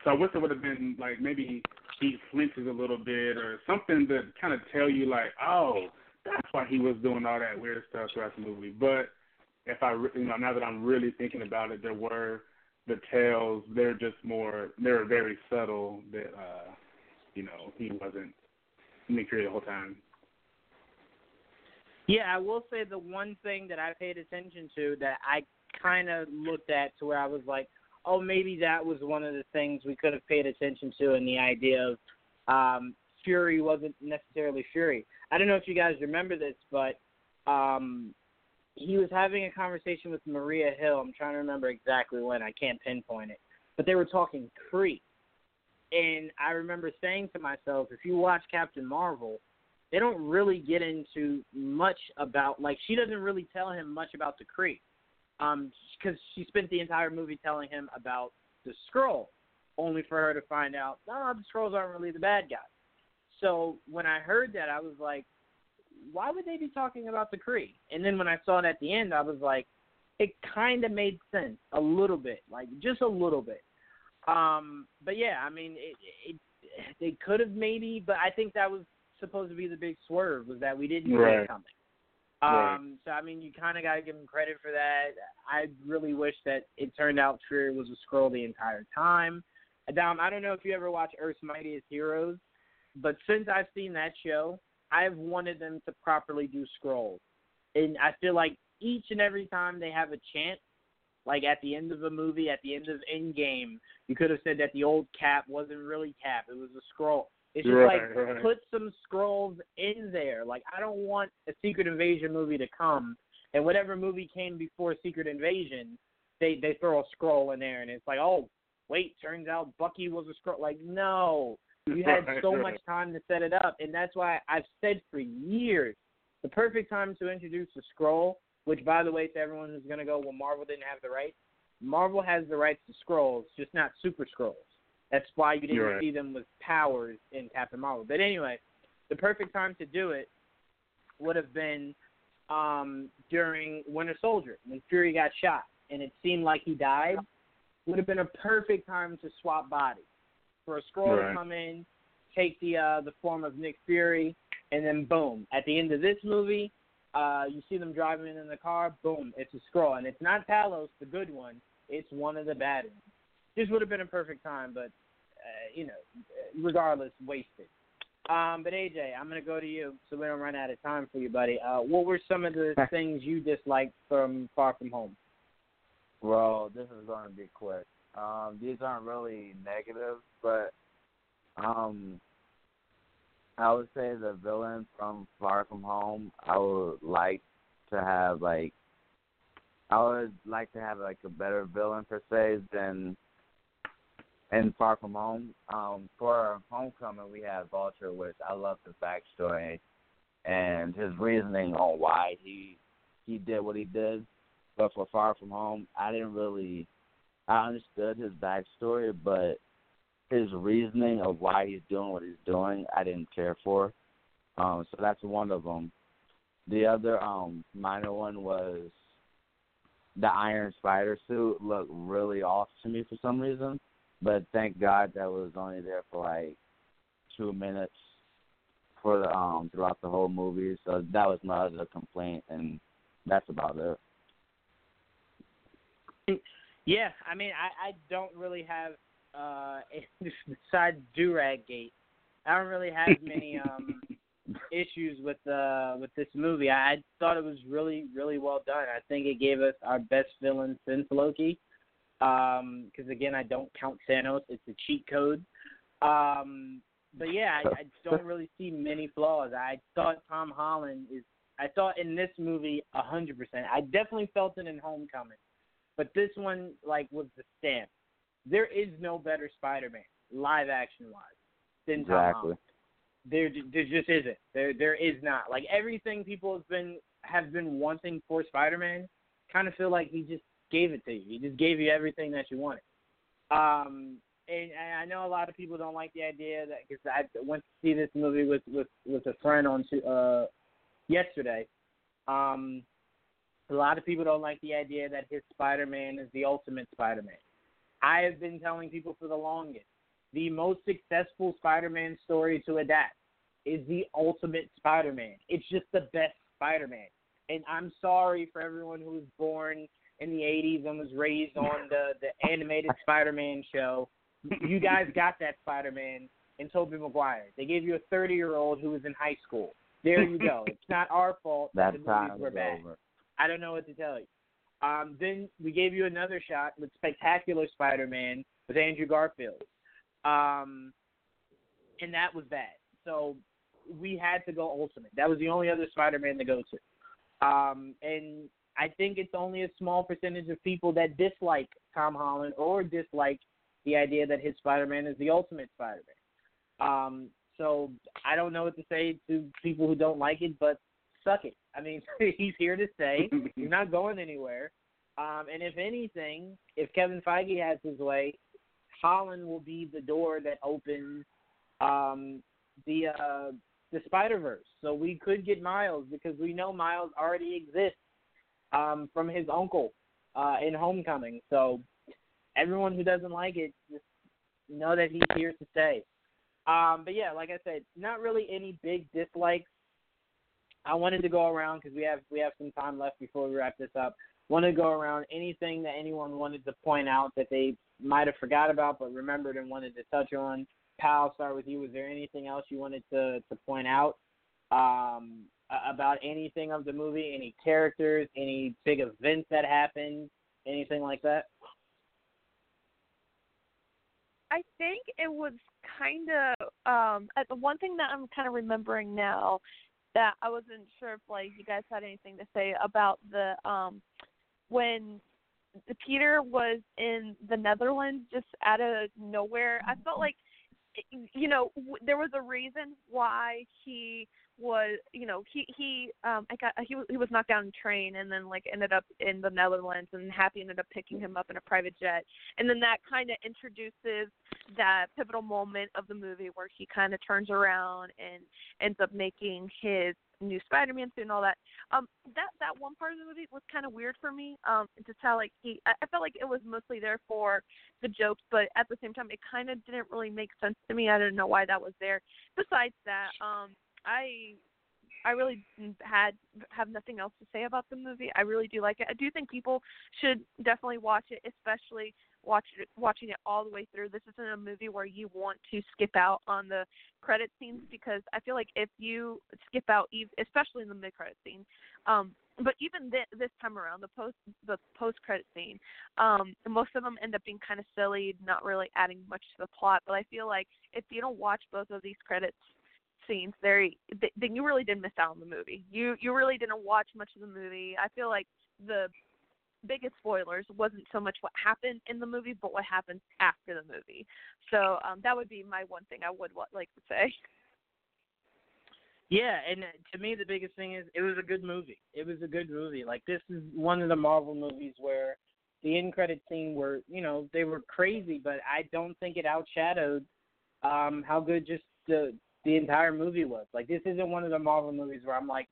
[SPEAKER 2] so I wish it would have been like maybe he flinches a little bit or something to kind of tell you like, oh, that's why he was doing all that weird stuff throughout the movie. But if I, you know, now that I'm really thinking about it, there were the tales. They're just more. They're very subtle. That uh, you know, he wasn't Fury the whole time.
[SPEAKER 1] Yeah, I will say the one thing that I paid attention to that I kind of looked at to where I was like, oh, maybe that was one of the things we could have paid attention to in the idea of um, Fury wasn't necessarily Fury. I don't know if you guys remember this, but um, he was having a conversation with Maria Hill. I'm trying to remember exactly when. I can't pinpoint it, but they were talking Kree, and I remember saying to myself, if you watch Captain Marvel, they don't really get into much about like she doesn't really tell him much about the Kree, um, because she spent the entire movie telling him about the Skrull, only for her to find out, no, the Skrulls aren't really the bad guys. So when I heard that, I was like, why would they be talking about the Kree? And then when I saw it at the end, I was like, it kind of made sense a little bit, like just a little bit. Um, but yeah, I mean, it, it they could have maybe, but I think that was supposed to be the big swerve was that we didn't
[SPEAKER 2] right.
[SPEAKER 1] see it coming. Um, so I mean, you kind of got to give him credit for that. I really wish that it turned out Fury was a Skrull the entire time. Dom, I don't know if you ever watch Earth's Mightiest Heroes, but since I've seen that show, I've wanted them to properly do Skrulls, and I feel like each and every time they have a chance, like at the end of a movie, at the end of Endgame, you could have said that the old Cap wasn't really Cap; it was a Skrull. It's just
[SPEAKER 2] right,
[SPEAKER 1] like
[SPEAKER 2] right.
[SPEAKER 1] put some Skrulls in there. Like I don't want a Secret Invasion movie to come, and whatever movie came before Secret Invasion, they they throw a Skrull in there, and it's like, oh wait, turns out Bucky was a Skrull. Like no, you had
[SPEAKER 2] Right,
[SPEAKER 1] so
[SPEAKER 2] right.
[SPEAKER 1] much time to set it up, and that's why I've said for years the perfect time to introduce the Skrull. Which, by the way, to everyone who's gonna go, well, Marvel didn't have the rights. Marvel has the rights to Skrulls, just not Super Skrulls. That's why you didn't
[SPEAKER 2] right.
[SPEAKER 1] see them with powers in Captain Marvel. But anyway, the perfect time to do it would have been um, during Winter Soldier when Fury got shot, and it seemed like he died. Would have been a perfect time to swap bodies for a Skrull
[SPEAKER 2] Right.
[SPEAKER 1] to come in, take the uh, the form of Nick Fury, and then boom, at the end of this movie, uh, you see them driving in the car. Boom, it's a Skrull, and it's not Talos, the good one. It's one of the bad ones. This would have been a perfect time, but uh, you know, regardless, wasted. Um, but AJ, I'm gonna go to you so we don't run out of time for you, buddy. Uh, what were some of the things you disliked from Far From Home?
[SPEAKER 3] Well, this is going to be quick. Um, these aren't really negative, but um, I would say the villain from Far From Home. I would like to have like, I would like to have like a better villain per se than in Far From Home. Um, for Homecoming, we have Vulture, which I love the backstory and his reasoning on why he he did what he did. But for Far From Home, I didn't really. I understood his backstory, but his reasoning of why he's doing what he's doing, I didn't care for. Um, so that's one of them. The other um minor one was the Iron Spider suit looked really off to me for some reason, but thank God that was only there for like two minutes for the um throughout the whole movie. So that was my other complaint, and that's about it.
[SPEAKER 1] Yeah, I mean, I, I don't really have uh besides Durag Gate, I don't really have many um issues with uh with this movie. I, I thought it was really really well done. I think it gave us our best villain since Loki. Um, because again, I don't count Thanos; it's a cheat code. Um, but yeah, I, I don't really see many flaws. I thought Tom Holland is. I thought in this movie a hundred percent. I definitely felt it in Homecoming, but this one like was the stamp. There is no better Spider-Man live action wise than Tom
[SPEAKER 3] Exactly.
[SPEAKER 1] Holland. There, there just isn't. There, there is not. Like everything people have been have been wanting for Spider-Man, kind of feel like he just gave it to you. He just gave you everything that you wanted. Um, and, and I know a lot of people don't like the idea that because I went to see this movie with with with a friend on to, uh yesterday. Um, a lot of people don't like the idea that his Spider-Man is the ultimate Spider-Man. I have been telling people for the longest the most successful Spider-Man story to adapt is the ultimate Spider-Man. It's just the best Spider-Man. And I'm sorry for everyone who was born in the 80s and was raised on the the animated Spider-Man show. You guys got that Spider-Man in Tobey Maguire. They gave you a 30-year-old who was in high school. There you go. It's not our fault
[SPEAKER 3] That
[SPEAKER 1] the movies were bad.
[SPEAKER 3] over.
[SPEAKER 1] I don't know what to tell you. Um, then we gave you another shot with Spectacular Spider-Man with Andrew Garfield, um, and that was bad. So we had to go Ultimate. That was the only other Spider-Man to go to, um, and I think it's only a small percentage of people that dislike Tom Holland or dislike the idea that his Spider-Man is the Ultimate Spider-Man. Um, so I don't know what to say to people who don't like it, but suck it. I mean, he's here to stay. he's not going anywhere. Um, and if anything, if Kevin Feige has his way, Holland will be the door that opens um, the uh, the Spider Verse. So we could get Miles because we know Miles already exists um, from his uncle uh, in Homecoming. So everyone who doesn't like it, just know that he's here to stay. Um, but yeah, like I said, not really any big dislikes. I wanted to go around because we have we have some time left before we wrap this up. Want to go around anything that anyone wanted to point out that they might have forgot about but remembered and wanted to touch on. Pal, I'll start with you. Was there anything else you wanted to to point out um, about anything of the movie? Any characters? Any big events that happened? Anything like that?
[SPEAKER 5] I think it was kind of um the one thing that I'm kind of remembering now that I wasn't sure if like you guys had anything to say about the um when the Peter was in the Netherlands just out of nowhere. I felt like you know there was a reason why he was you know he he um I got he was he was knocked down in train and then like ended up in the Netherlands and Happy ended up picking him up in a private jet and then that kind of introduces that pivotal moment of the movie where he kind of turns around and ends up making his new Spider-Man suit and all that. Um, that that one part of the movie was kind of weird for me. Um, just how like he, I, I felt like it was mostly there for the jokes, but at the same time, it kind of didn't really make sense to me. I didn't know why that was there. Besides that, um, I I really had have nothing else to say about the movie. I really do like it. I do think people should definitely watch it, especially watch it, watching it all the way through. This isn't a movie where you want to skip out on the credit scenes because I feel like if you skip out, especially in the mid credit scene, um, but even th- this time around, the post the post credit scene, um, most of them end up being kind of silly, not really adding much to the plot. But I feel like if you don't watch both of these credits scenes, there, then you really did miss out on the movie. You you really didn't watch much of the movie. I feel like the biggest spoilers wasn't so much what happened in the movie, but what happened after the movie. So um, that would be my one thing I would like to say.
[SPEAKER 1] Yeah, and to me the biggest thing is it was a good movie. It was a good movie. Like this is one of the Marvel movies where the end credit scene were, you know, they were crazy, but I don't think it outshadowed um how good just the the entire movie was. Like this isn't one of the Marvel movies where I'm like,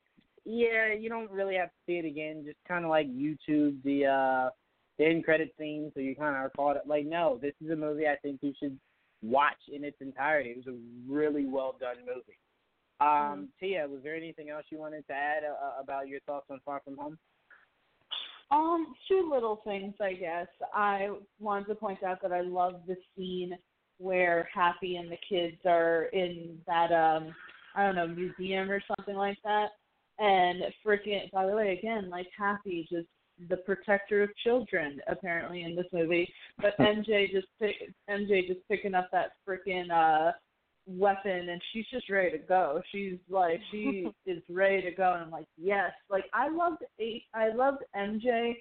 [SPEAKER 1] yeah, you don't really have to see it again. Just kind of like YouTube the uh the end credit scene, so you kind of are caught up. Like, no, this is a movie I think you should watch in its entirety. It was a really well done movie. Um, mm-hmm. Tia, was there anything else you wanted to add uh, about your thoughts on Far From Home?
[SPEAKER 4] Um, two little things, I guess. I wanted to point out that I love the scene where Happy and the kids are in that um I don't know museum or something like that, and freaking by the way again like Happy just the protector of children apparently in this movie, but MJ just pick, MJ just picking up that freaking uh weapon and she's just ready to go. She's like she is ready to go and I'm like, yes. Like I loved eight I loved MJ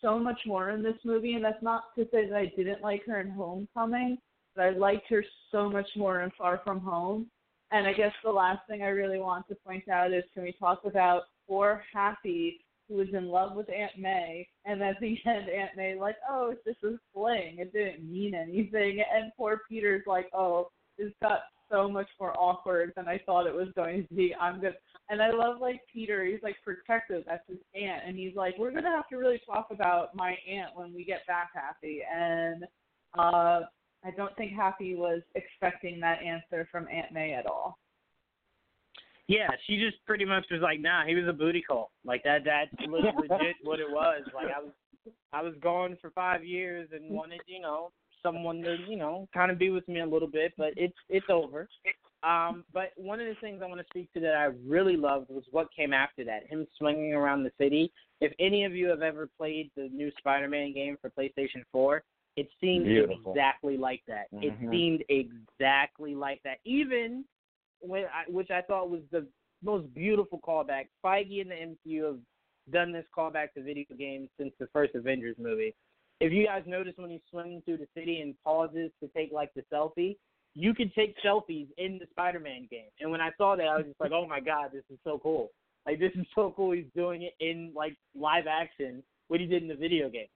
[SPEAKER 4] so much more in this movie and that's not to say that I didn't like her in Homecoming, but I liked her so much more in Far From Home. And I guess the last thing I really want to point out is can we talk about poor Happy who was in love with Aunt May and at the end Aunt May like, Oh, this is fling, it didn't mean anything. And poor Peter's like, Oh, this got so much more awkward than I thought it was going to be. I'm good and I love like Peter, he's like protective, that's his aunt. And he's like, We're gonna have to really talk about my aunt when we get back happy. And uh I don't think Happy was expecting that answer from Aunt May at all.
[SPEAKER 1] Yeah, she just pretty much was like, "Nah, he was a booty call." Like that. That's legit what it was. Like I was, I was gone for five years and wanted, you know, someone to, you know, kind of be with me a little bit, but it's it's over. Um, but one of the things I want to speak to that I really loved was what came after that. Him swinging around the city. If any of you have ever played the new Spider-Man game for PlayStation 4, it seemed
[SPEAKER 3] Beautiful.
[SPEAKER 1] exactly like that. It
[SPEAKER 3] Mhm.
[SPEAKER 1] seemed exactly like that. Even when I, which I thought was the most beautiful callback. Feige and the MCU have done this callback to video games since the first Avengers movie. If you guys notice when he's swinging through the city and pauses to take like the selfie, you can take selfies in the Spider-Man game. And when I saw that, I was just like, oh my god, this is so cool. Like this is so cool. He's doing it in like live action, what he did in the video game.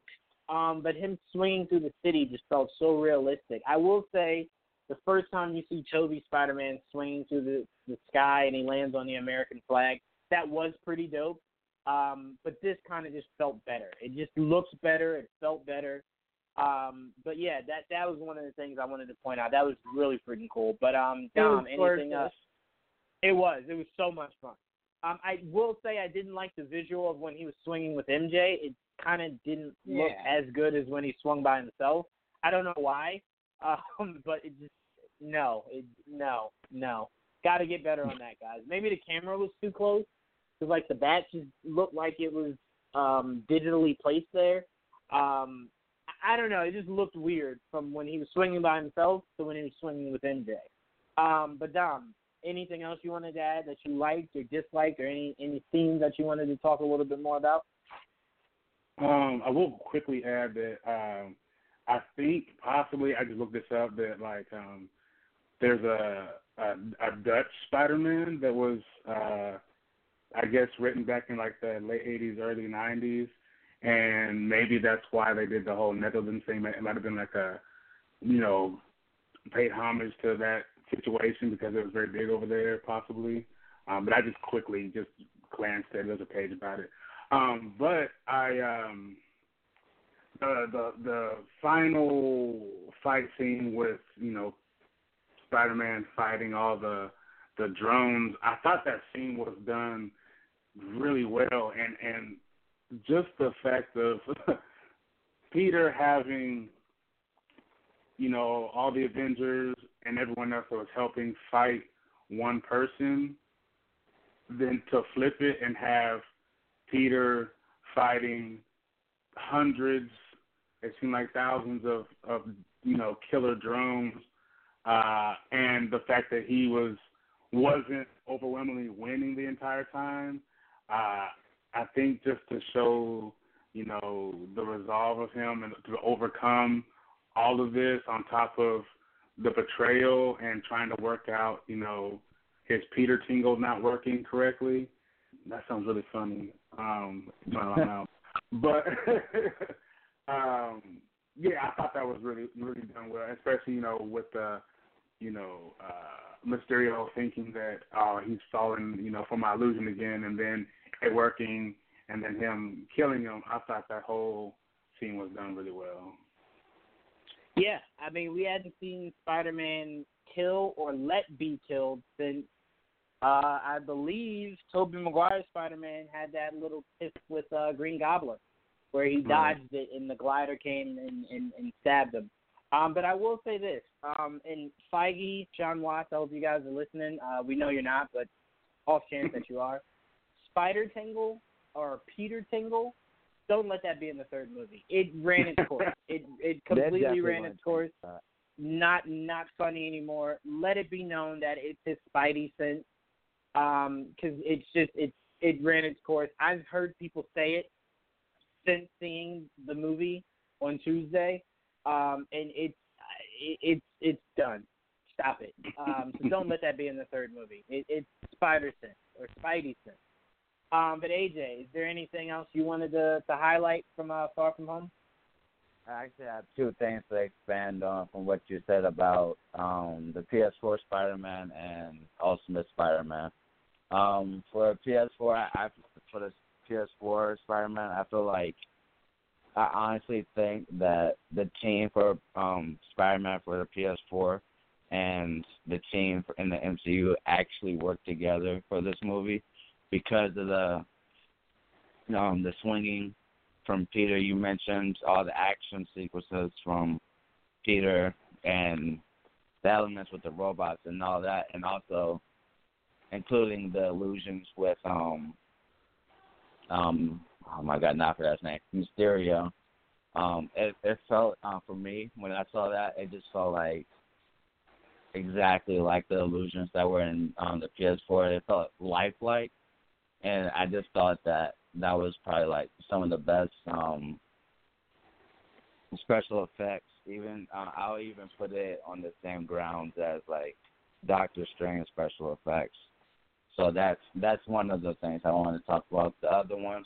[SPEAKER 1] Um, but him swinging through the city just felt so realistic. I will say, the first time you see Tobey Spider-Man swinging through the, the sky and he lands on the American flag, that was pretty dope. Um, but this kind of just felt better. It just looks better. It felt better. Um, but yeah, that that was one of the things I wanted to point out. That was really freaking cool. But um, Dom, anything else? It was. It was so much fun. Um, I will say I didn't like the visual of when he was swinging with MJ. It kind of didn't look as good as when he swung by himself. I don't know why, um, but it just no, it, no, no. Got to get better on that, guys. Maybe the camera was too close because like the bat just looked like it was um, digitally placed there. Um, I I don't know. It just looked weird from when he was swinging by himself to when he was swinging with MJ. Um, but Dom, anything else you wanted to add that you liked or disliked, or any any themes that you wanted to talk a little bit more about?
[SPEAKER 2] Um, I will quickly add that um, I think possibly I just looked this up that like um, there's a, a a Dutch Spider-Man that was uh, I guess written back in like the late '80s, early '90s, and maybe that's why they did the whole Netherlands thing. It might have been like a you know paid homage to that situation because it was very big over there, possibly. Um, but I just quickly just glanced at it. There's a page about it. Um, but I um the the the final fight scene with, you know, Spider Man fighting all the the drones, I thought that scene was done really well. And and just the fact of Peter having you know, all the Avengers and everyone else that was helping fight one person, then to flip it and have Peter fighting hundreds, it seemed like thousands of, of you know, killer drones, uh, and the fact that he was wasn't overwhelmingly winning the entire time, uh, I think just to show, you know, the resolve of him and to overcome all of this on top of the betrayal and trying to work out, you know, his Peter Tingle not working correctly. That sounds really funny. Um, but um, yeah, I thought that was really really done well, especially you know with the you know uh, Mysterio thinking that oh he's fallen you know for my illusion again, and then it working, and then him killing him. I thought that whole scene was done really well.
[SPEAKER 1] Yeah, I mean, we hadn't seen Spider-Man kill or let be killed since uh, I believe Tobey Maguire's Spider-Man had that little tiff with uh, Green Goblin, where he dodged it and the glider came and, and, and stabbed him. Um, but I will say this, um, and Feige, Jon Watts, I hope you guys are listening. Uh, we know you're not, but off chance that you are. Spider Tingle or Peter Tingle, don't let that be in the third movie. It ran its course. it it completely ran its course. Not not funny anymore. Let it be known that it's his Spidey sense, because it's just it it ran its course. I've heard people say it since seeing the movie on Tuesday, um, and it's it, it's it's done. Stop it. Um, so don't let that be in the third movie. It, it's Spider sense or Spidey sense. Um, but AJ, is there anything else you wanted to, to highlight from uh, Far From Home?
[SPEAKER 3] I actually have two things to expand on from what you said about um, the PS4 Spider-Man and Ultimate Spider-Man. Um, for PS4, I, I for the PS4 Spider-Man, I feel like I honestly think that the team for um, Spider-Man for the PS4 and the team in the MCU actually worked together for this movie because of the um, the swinging from Peter. You mentioned all the action sequences from Peter and the elements with the robots and all that, and also including the illusions with um um oh my god, not for that name, Mysterio. Um, it it felt uh, for me when I saw that, it just felt like exactly like the illusions that were in um the PS4. It felt lifelike, and I just thought that that was probably like some of the best um special effects. Even uh, I'll even put it on the same grounds as like Doctor Strange special effects. So that's that's one of the things I want to talk about. The other one,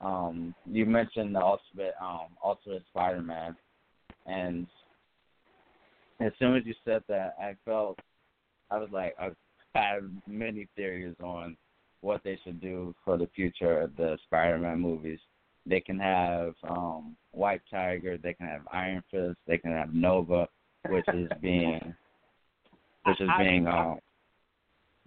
[SPEAKER 3] um, you mentioned the ultimate um ultimate Spider Man and as soon as you said that I felt I was like I had many theories on what they should do for the future of the Spider Man movies. They can have um White Tiger, they can have Iron Fist, they can have Nova, which is being which is being um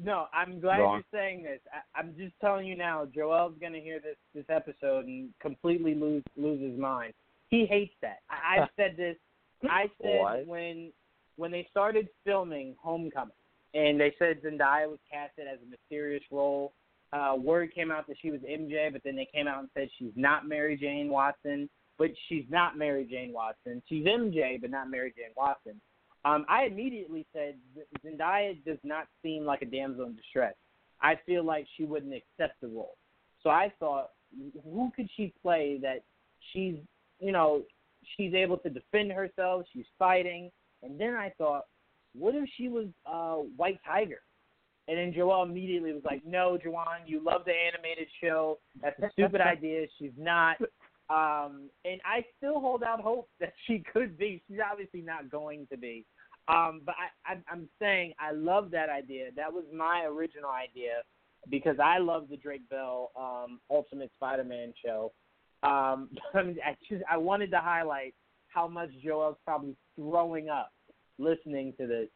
[SPEAKER 1] No, I'm glad
[SPEAKER 3] Go
[SPEAKER 1] you're saying this. I, I'm just telling you now. Joel's gonna hear this this episode and completely lose lose his mind. He hates that. I, I've said this. I said
[SPEAKER 3] What?
[SPEAKER 1] when when they started filming Homecoming and they said Zendaya was casted as a mysterious role. Uh, word came out that she was MJ, but then they came out and said she's not Mary Jane Watson. But she's not Mary Jane Watson. She's MJ, but not Mary Jane Watson. Um, I immediately said Zendaya does not seem like a damsel in distress. I feel like she wouldn't accept the role. So I thought, who could she play that she's, you know, she's able to defend herself, she's fighting. And then I thought, what if she was uh, White Tiger? And then Joelle immediately was like, no, Joanne, you love the animated show. That's a stupid idea. She's not. Um, and I still hold out hope that she could be. She's obviously not going to be. Um, but I, I, I'm saying I love that idea. That was my original idea because I love the Drake Bell um, Ultimate Spider-Man show. Um, I, just I wanted to highlight how much Joel's probably throwing up listening to this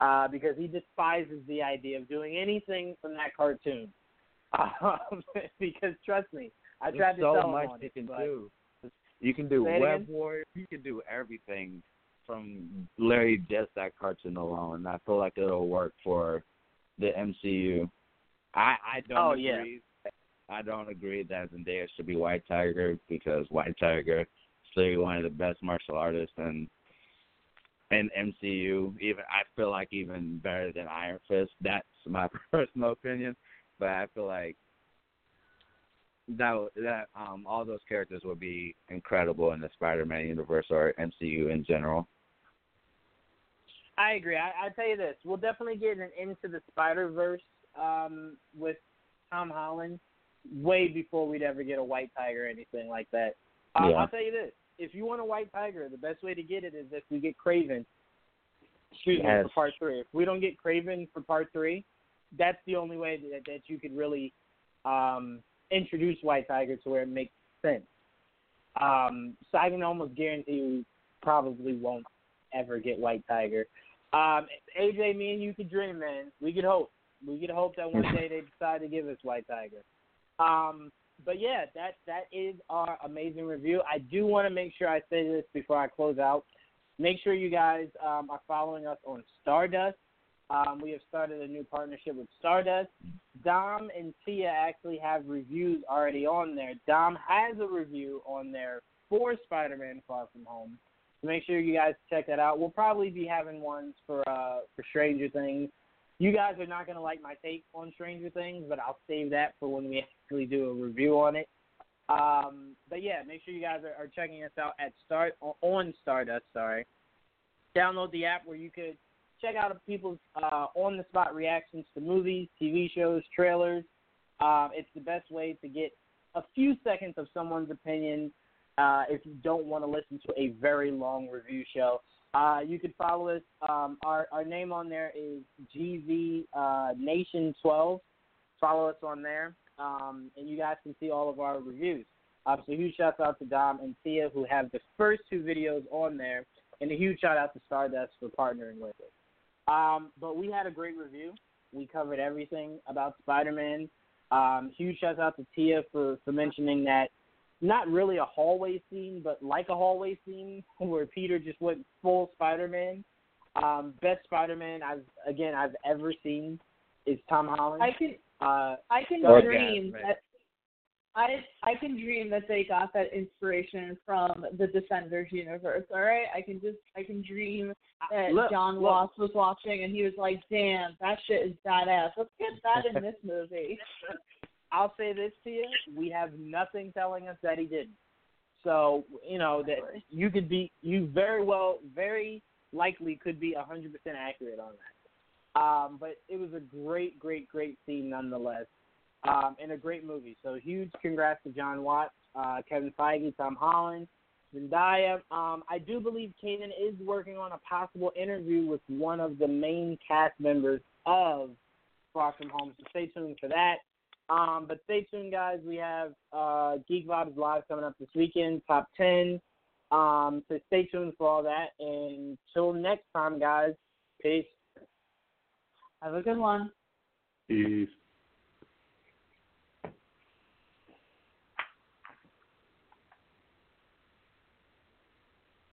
[SPEAKER 1] uh, because he despises the idea of doing anything from that cartoon. Um, because trust me, I tried to
[SPEAKER 3] There's so
[SPEAKER 1] tell him
[SPEAKER 3] much you
[SPEAKER 1] it,
[SPEAKER 3] can do. You can do Web? Warrior. You can do everything from literally just that cartoon alone. I feel like it'll work for the MCU. I I don't
[SPEAKER 1] Oh, yeah.
[SPEAKER 3] I don't agree that Zendaya should be White Tiger because White Tiger is literally one of the best martial artists in in MCU. Even I feel like even better than Iron Fist. That's my personal opinion, but I feel like that that um all those characters would be incredible in the Spider-Man universe or MCU in general.
[SPEAKER 1] I agree. I, I tell you this, we'll definitely get an into the Spider Verse um, with Tom Holland way before we'd ever get a White Tiger or anything like that. Um,
[SPEAKER 3] Yeah.
[SPEAKER 1] I'll tell you this: if you want a White Tiger, the best way to get it is if we get Kraven. Excuse me for part three. If we don't get Kraven for part three, that's the only way that that you could really um, introduce White Tiger to where it makes sense. Um, so I can almost guarantee you probably won't ever get White Tiger. Um, AJ, me and you could dream, man. We could hope. We could hope that one day they decide to give us White Tiger. Um, but yeah, that that is our amazing review. I do want to make sure I say this before I close out. Make sure you guys um, are following us on Stardust. Um, we have started a new partnership with Stardust. Dom and Tia actually have reviews already on there. Dom has a review on there for Spider-Man: Far From Home. So make sure you guys check that out. We'll probably be having ones for uh, for Stranger Things. You guys are not gonna like my take on Stranger Things, but I'll save that for when we actually do a review on it. Um, but yeah, make sure you guys are, are checking us out at Start on Stardust. Sorry, download the app where you could check out people's uh, on the spot reactions to movies, TV shows, trailers. Um, it's the best way to get a few seconds of someone's opinion uh, if you don't want to listen to a very long review show. Uh, you can follow us. Um, our our name on there is GZ uh, Nation 12. Follow us on there, um, and you guys can see all of our reviews. Uh, so huge shout out to Dom and Tia who have the first two videos on there, and a huge shout out to Stardust for partnering with us. Um, but we had a great review. We covered everything about Spider-Man. Um, huge shout out to Tia for, for mentioning that not really a hallway scene, but like a hallway scene where Peter just went full Spider-Man. Um, best Spider-Man I've again I've ever seen is Tom Holland.
[SPEAKER 4] I can
[SPEAKER 1] uh,
[SPEAKER 4] I can dream
[SPEAKER 3] Gasman.
[SPEAKER 4] that I I can dream that they got that inspiration from the Defenders universe. All right, I can just I can dream that
[SPEAKER 1] look,
[SPEAKER 4] Jon
[SPEAKER 1] look,
[SPEAKER 4] Watts was watching and he was like, "Damn, that shit is badass. Let's get that in this movie."
[SPEAKER 1] I'll say this to you: we have nothing telling us that he didn't. So you know that you could be, you very well, very likely could be a hundred percent accurate on that. Um, but it was a great, great, great scene nonetheless, um, and a great movie. So huge congrats to Jon Watts, uh, Kevin Feige, Tom Holland, Zendaya. Um, I do believe Kanan is working on a possible interview with one of the main cast members of Far From Home. So stay tuned for that. Um, but stay tuned, guys. We have uh, Geek Vibes Live coming up this weekend, top 10. Um, so stay tuned for all that. And until next time, guys, peace.
[SPEAKER 4] Have a good one.
[SPEAKER 2] Peace.